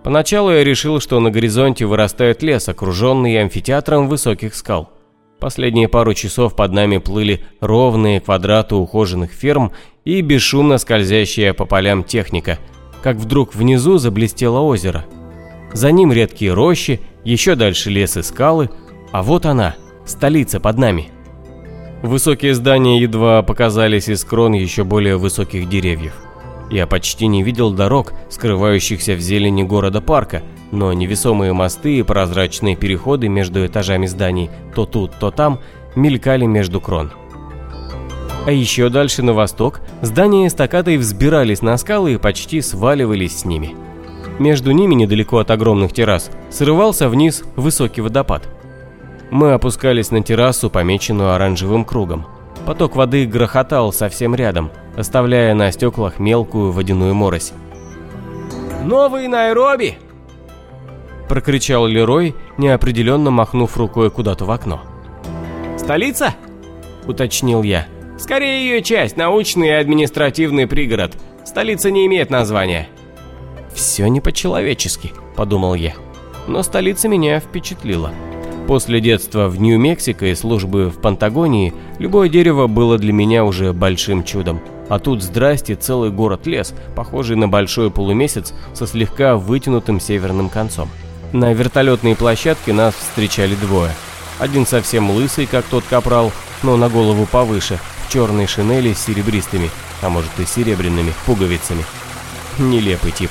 Поначалу я решил, что на горизонте вырастает лес, окруженный амфитеатром высоких скал. Последние пару часов под нами плыли ровные квадраты ухоженных ферм и бесшумно скользящая по полям техника – как вдруг внизу заблестело озеро. За ним редкие рощи, еще дальше лес и скалы, а вот она, столица под нами. Высокие здания едва показались из крон еще более высоких деревьев. Я почти не видел дорог, скрывающихся в зелени города-парка, но невесомые мосты и прозрачные переходы между этажами зданий то тут, то там мелькали между крон. А еще дальше на восток здания эстакадой взбирались на скалы и почти сваливались с ними. Между ними, недалеко от огромных террас, срывался вниз высокий водопад. Мы опускались на террасу, помеченную оранжевым кругом. Поток воды грохотал совсем рядом, оставляя на стеклах мелкую водяную морось. «Новый Найроби!» Прокричал Лерой, неопределенно махнув рукой куда-то в окно. «Столица?» – уточнил я. Скорее ее часть, научный и административный пригород. Столица не имеет названия. «Все не по-человечески», — подумал я. Но столица меня впечатлила. После детства в Нью-Мексико и службы в Пантагонии любое дерево было для меня уже большим чудом. А тут здрасте целый город-лес, похожий на большой полумесяц со слегка вытянутым северным концом. На вертолетной площадке нас встречали двое. Один совсем лысый, как тот капрал, но на голову повыше, в черной шинели с серебристыми, а может и серебряными пуговицами. Нелепый тип.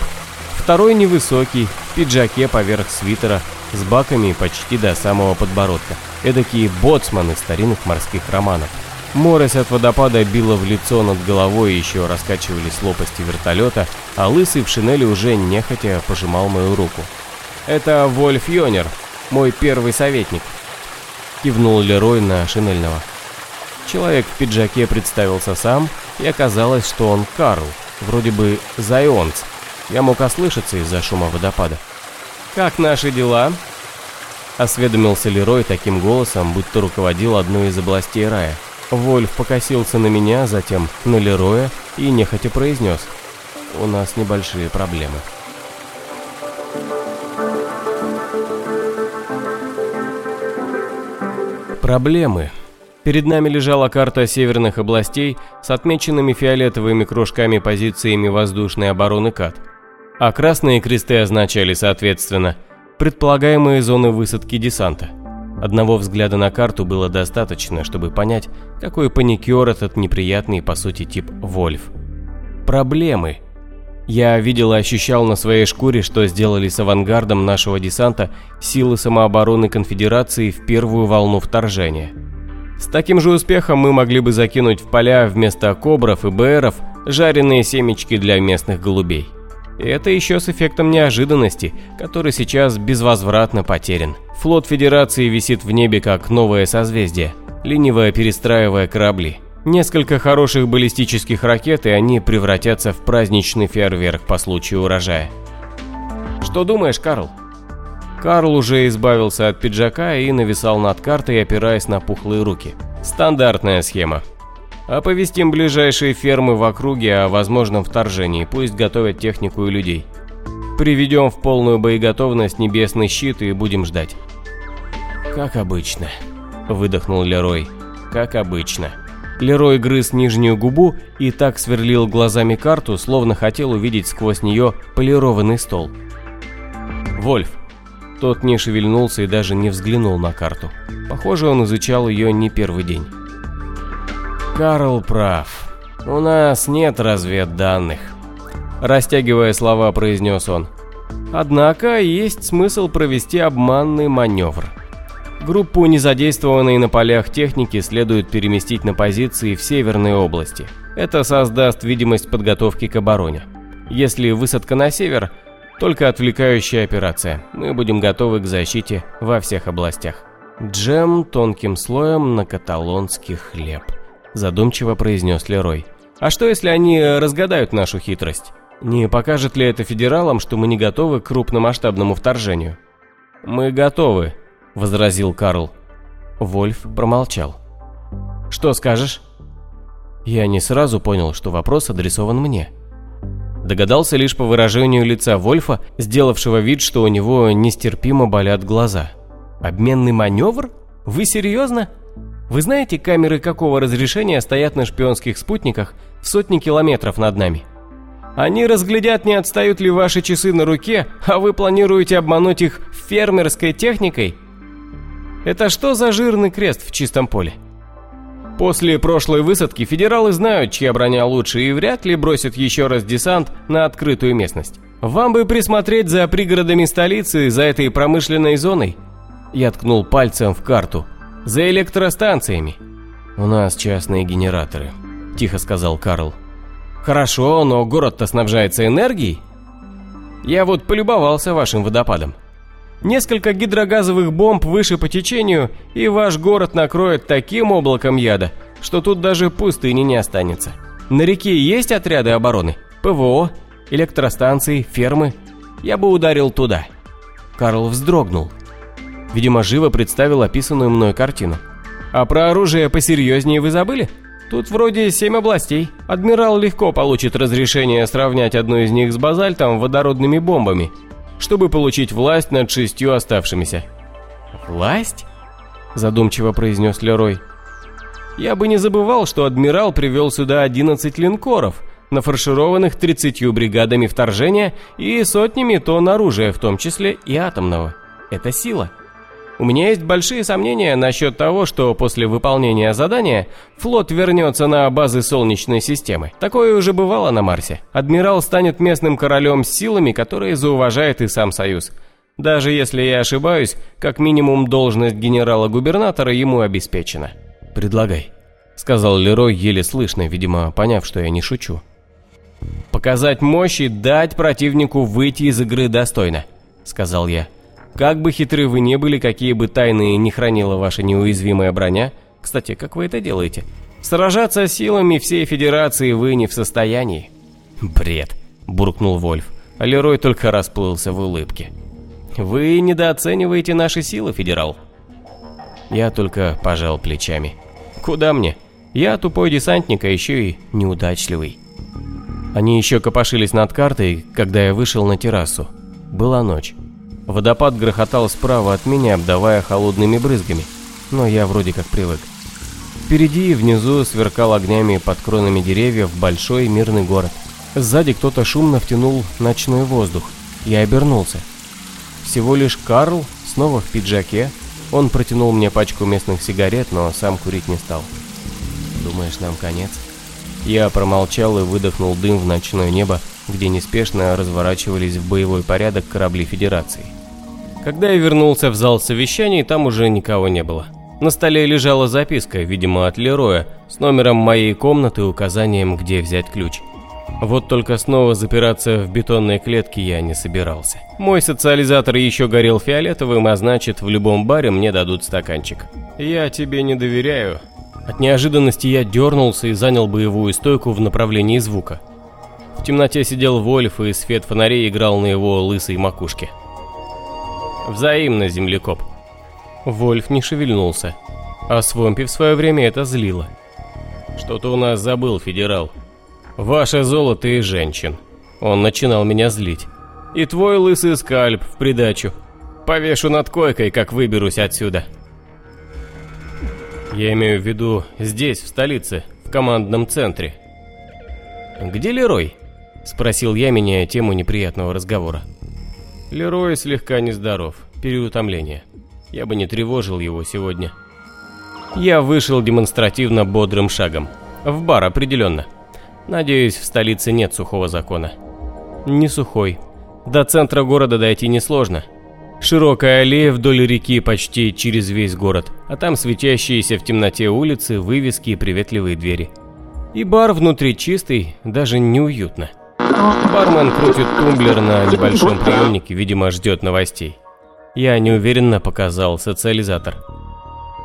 Второй невысокий, в пиджаке поверх свитера, с баками почти до самого подбородка. Эдакие боцманы старинных морских романов. Морось от водопада била в лицо над головой, еще раскачивались лопасти вертолета, а лысый в шинели уже нехотя пожимал мою руку. «Это Вольф Йонер, мой первый советник», — кивнул Лерой на шинельного. Человек в пиджаке представился сам, и оказалось, что он Карл, вроде бы Зайонц. Я мог ослышаться из-за шума водопада. «Как наши дела?» Осведомился Лерой таким голосом, будто руководил одной из областей рая. Вольф покосился на меня, затем на Лероя и нехотя произнес. «У нас небольшие проблемы». Проблемы. Перед нами лежала карта северных областей с отмеченными фиолетовыми кружками позициями воздушной обороны КАТ, а красные кресты означали, соответственно, предполагаемые зоны высадки десанта. Одного взгляда на карту было достаточно, чтобы понять, какой паникер этот неприятный по сути тип Вольф. Проблемы. Я видел и ощущал на своей шкуре, что сделали с авангардом нашего десанта силы самообороны Конфедерации в первую волну вторжения. С таким же успехом мы могли бы закинуть в поля вместо кобров и БРов жареные семечки для местных голубей. И это еще с эффектом неожиданности, который сейчас безвозвратно потерян. Флот Федерации висит в небе как новое созвездие, лениво перестраивая корабли. Несколько хороших баллистических ракет, и они превратятся в праздничный фейерверк по случаю урожая. Что думаешь, Карл? Карл уже избавился от пиджака и нависал над картой, опираясь на пухлые руки. Стандартная схема. Оповестим ближайшие фермы в округе о возможном вторжении, пусть готовят технику и людей. Приведем в полную боеготовность небесный щит и будем ждать. «Как обычно», — выдохнул Лерой. «Как обычно». Лерой грыз нижнюю губу и так сверлил глазами карту, словно хотел увидеть сквозь нее полированный стол. «Вольф». Тот не шевельнулся и даже не взглянул на карту. Похоже, он изучал ее не первый день. «Карл прав. У нас нет разведданных», – растягивая слова, произнес он. «Однако есть смысл провести обманный маневр». Группу, не задействованной на полях техники, следует переместить на позиции в Северной области. Это создаст видимость подготовки к обороне. Если высадка на север, только отвлекающая операция. Мы будем готовы к защите во всех областях. Джем тонким слоем на каталонский хлеб. Задумчиво произнес Лерой. А что если они разгадают нашу хитрость? Не покажет ли это федералам, что мы не готовы к крупномасштабному вторжению? Мы готовы, – возразил Карл. Вольф промолчал. «Что скажешь?» Я не сразу понял, что вопрос адресован мне. Догадался лишь по выражению лица Вольфа, сделавшего вид, что у него нестерпимо болят глаза. «Обменный маневр? Вы серьезно? Вы знаете, камеры какого разрешения стоят на шпионских спутниках в сотни километров над нами?» Они разглядят, не отстают ли ваши часы на руке, а вы планируете обмануть их фермерской техникой? Это что за жирный крест в чистом поле? После прошлой высадки федералы знают, чья броня лучше и вряд ли бросят еще раз десант на открытую местность. Вам бы присмотреть за пригородами столицы, за этой промышленной зоной. Я ткнул пальцем в карту. За электростанциями. У нас частные генераторы, тихо сказал Карл. Хорошо, но город-то снабжается энергией. Я вот полюбовался вашим водопадом. Несколько гидрогазовых бомб выше по течению, и ваш город накроет таким облаком яда, что тут даже пустыни не останется. На реке есть отряды обороны? ПВО, электростанции, фермы? Я бы ударил туда. Карл вздрогнул. Видимо, живо представил описанную мной картину. А про оружие посерьезнее вы забыли? Тут вроде семь областей. Адмирал легко получит разрешение сравнять одну из них с базальтом водородными бомбами чтобы получить власть над шестью оставшимися. «Власть?» – задумчиво произнес Лерой. «Я бы не забывал, что адмирал привел сюда 11 линкоров, нафаршированных 30 бригадами вторжения и сотнями тонн оружия, в том числе и атомного. Это сила». У меня есть большие сомнения насчет того, что после выполнения задания флот вернется на базы Солнечной системы. Такое уже бывало на Марсе. Адмирал станет местным королем с силами, которые зауважает и сам Союз. Даже если я ошибаюсь, как минимум должность генерала-губернатора ему обеспечена. «Предлагай», — сказал Лерой еле слышно, видимо, поняв, что я не шучу. «Показать мощь и дать противнику выйти из игры достойно», — сказал я. Как бы хитры вы не были, какие бы тайны не хранила ваша неуязвимая броня, кстати, как вы это делаете? Сражаться силами всей Федерации вы не в состоянии. Бред, буркнул Вольф, а Лерой только расплылся в улыбке. Вы недооцениваете наши силы, федерал. Я только пожал плечами. Куда мне? Я тупой десантник, а еще и неудачливый. Они еще копошились над картой, когда я вышел на террасу. Была ночь. Водопад грохотал справа от меня, обдавая холодными брызгами, но я вроде как привык. Впереди и внизу сверкал огнями под кронами деревьев большой мирный город. Сзади кто-то шумно втянул ночной воздух. Я обернулся. Всего лишь Карл, снова в пиджаке. Он протянул мне пачку местных сигарет, но сам курить не стал. «Думаешь, нам конец?» Я промолчал и выдохнул дым в ночное небо, где неспешно разворачивались в боевой порядок корабли Федерации. Когда я вернулся в зал совещаний, там уже никого не было. На столе лежала записка, видимо, от Лероя, с номером моей комнаты и указанием, где взять ключ. Вот только снова запираться в бетонной клетке я не собирался. Мой социализатор еще горел фиолетовым, а значит, в любом баре мне дадут стаканчик. Я тебе не доверяю. От неожиданности я дернулся и занял боевую стойку в направлении звука. В темноте сидел Вольф, и свет фонарей играл на его лысой макушке. Взаимно, землекоп. Вольф не шевельнулся, а Свомпи в свое время это злило. Что-то у нас забыл, федерал. Ваше золото и женщин. Он начинал меня злить. И твой лысый скальп в придачу. Повешу над койкой, как выберусь отсюда. Я имею в виду здесь, в столице, в командном центре. Где Лерой? Спросил я, меняя тему неприятного разговора. Лерой слегка нездоров, переутомление. Я бы не тревожил его сегодня. Я вышел демонстративно бодрым шагом. В бар определенно. Надеюсь, в столице нет сухого закона. Не сухой. До центра города дойти несложно. Широкая аллея вдоль реки почти через весь город, а там светящиеся в темноте улицы, вывески и приветливые двери. И бар внутри чистый, даже неуютно. Бармен крутит тумблер на небольшом приемнике, видимо, ждет новостей. Я неуверенно показал социализатор.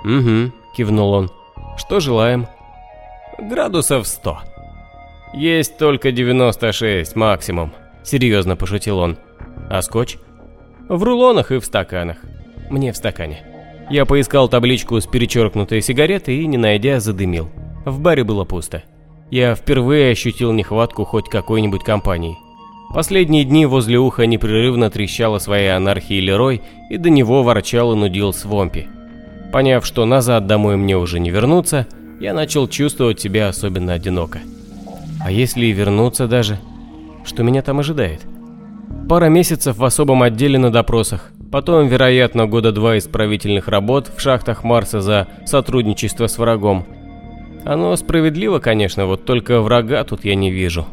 «Угу», – кивнул он. «Что желаем?» «Градусов 100». «Есть только 96 максимум», – серьезно пошутил он. «А скотч?» «В рулонах и в стаканах. Мне в стакане». Я поискал табличку с перечеркнутой сигаретой и, не найдя, задымил. В баре было пусто. Я впервые ощутил нехватку хоть какой-нибудь компании. Последние дни возле уха непрерывно трещала своей анархией Лерой, и до него ворчал и нудил Свомпи. Поняв, что назад домой мне уже не вернуться, я начал чувствовать себя особенно одиноко. А если и вернуться даже? Что меня там ожидает? Пара месяцев в особом отделе на допросах, потом, вероятно, года два исправительных работ в шахтах Марса за сотрудничество с врагом. Оно справедливо, конечно, вот только врага тут я не вижу.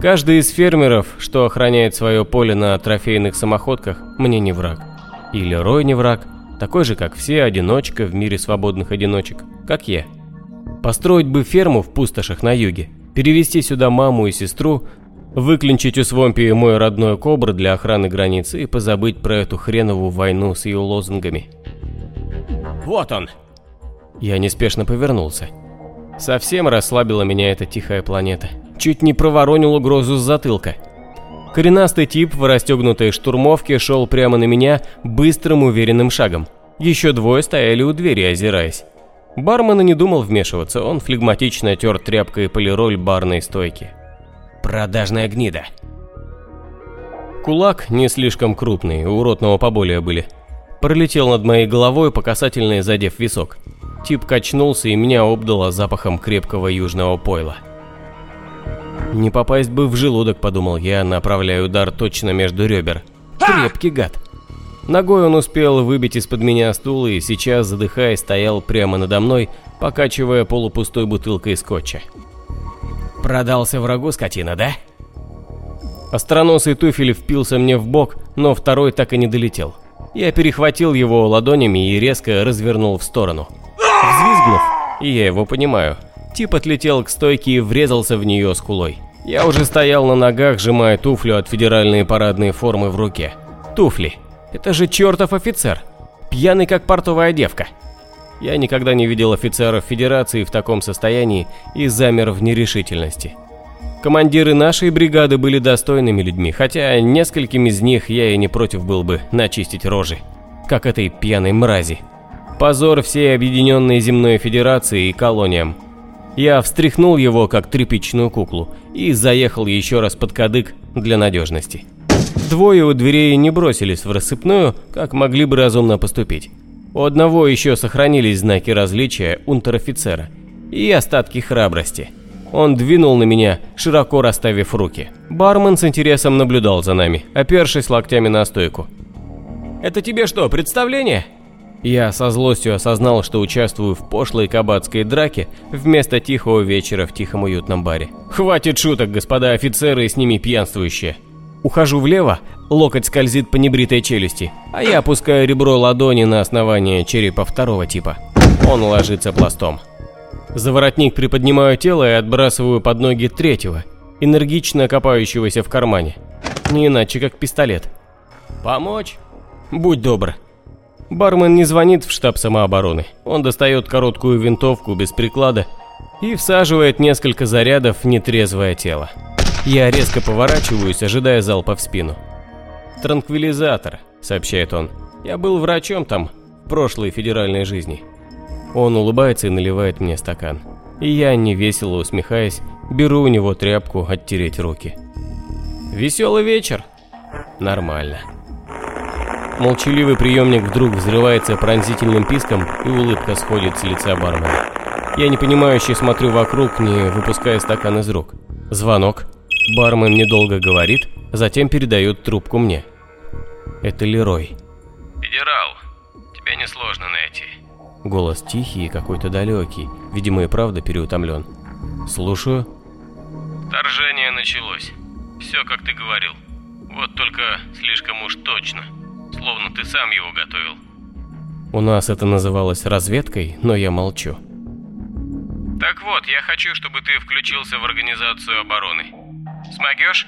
Каждый из фермеров, что охраняет свое поле на трофейных самоходках, мне не враг. Или Рой не враг, такой же, как все, одиночка в мире свободных одиночек, как я. Построить бы ферму в пустошах на юге, перевести сюда маму и сестру, выклинчить у Свомпи мой родной кобр для охраны границы и позабыть про эту хреновую войну с ее лозунгами. Вот он! Я неспешно повернулся. Совсем расслабила меня эта тихая планета чуть не проворонил угрозу с затылка. Коренастый тип в расстегнутой штурмовке шел прямо на меня быстрым уверенным шагом. Еще двое стояли у двери, озираясь. Бармен и не думал вмешиваться, он флегматично тер тряпкой полироль барной стойки. Продажная гнида. Кулак не слишком крупный, у уродного поболее были. Пролетел над моей головой, показательно задев висок. Тип качнулся и меня обдало запахом крепкого южного пойла. Не попасть бы в желудок, подумал я, направляя удар точно между ребер. Крепкий гад. Ногой он успел выбить из-под меня стул и сейчас, задыхаясь, стоял прямо надо мной, покачивая полупустой бутылкой скотча. «Продался врагу, скотина, да?» Остроносый туфель впился мне в бок, но второй так и не долетел. Я перехватил его ладонями и резко развернул в сторону. Взвизгнув, и я его понимаю, Тип отлетел к стойке и врезался в нее скулой. Я уже стоял на ногах, сжимая туфлю от федеральной парадной формы в руке. Туфли. Это же чертов офицер. Пьяный как портовая девка. Я никогда не видел офицеров Федерации в таком состоянии и замер в нерешительности. Командиры нашей бригады были достойными людьми, хотя нескольким из них я и не против был бы начистить рожи, как этой пьяной мрази. Позор всей объединенной земной федерации и колониям. Я встряхнул его, как тряпичную куклу, и заехал еще раз под кадык для надежности. Двое у дверей не бросились в рассыпную, как могли бы разумно поступить. У одного еще сохранились знаки различия унтер-офицера и остатки храбрости – он двинул на меня, широко расставив руки. Бармен с интересом наблюдал за нами, опершись локтями на стойку. «Это тебе что, представление?» Я со злостью осознал, что участвую в пошлой кабацкой драке вместо тихого вечера в тихом уютном баре. «Хватит шуток, господа офицеры и с ними пьянствующие!» Ухожу влево, локоть скользит по небритой челюсти, а я опускаю ребро ладони на основание черепа второго типа. Он ложится пластом. За воротник приподнимаю тело и отбрасываю под ноги третьего, энергично копающегося в кармане. Не иначе, как пистолет. «Помочь?» «Будь добр». Бармен не звонит в штаб самообороны. Он достает короткую винтовку без приклада и всаживает несколько зарядов в нетрезвое тело. Я резко поворачиваюсь, ожидая залпа в спину. «Транквилизатор», — сообщает он. «Я был врачом там, в прошлой федеральной жизни». Он улыбается и наливает мне стакан. И я, невесело усмехаясь, беру у него тряпку оттереть руки. «Веселый вечер?» «Нормально». Молчаливый приемник вдруг взрывается пронзительным писком, и улыбка сходит с лица бармена. Я непонимающе смотрю вокруг, не выпуская стакан из рук. Звонок. Бармен недолго говорит, затем передает трубку мне. Это Лерой. «Федерал, тебя несложно найти. Голос тихий и какой-то далекий, видимо и правда переутомлен. Слушаю. Вторжение началось. Все, как ты говорил. Вот только слишком уж точно. Словно ты сам его готовил. У нас это называлось разведкой, но я молчу. Так вот, я хочу, чтобы ты включился в организацию обороны. Смогешь?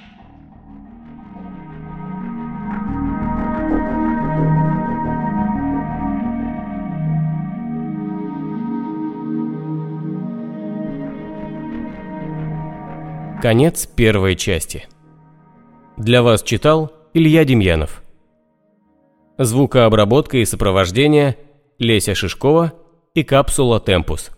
Конец первой части. Для вас читал Илья Демьянов. Звукообработка и сопровождение Леся Шишкова и Капсула Темпус.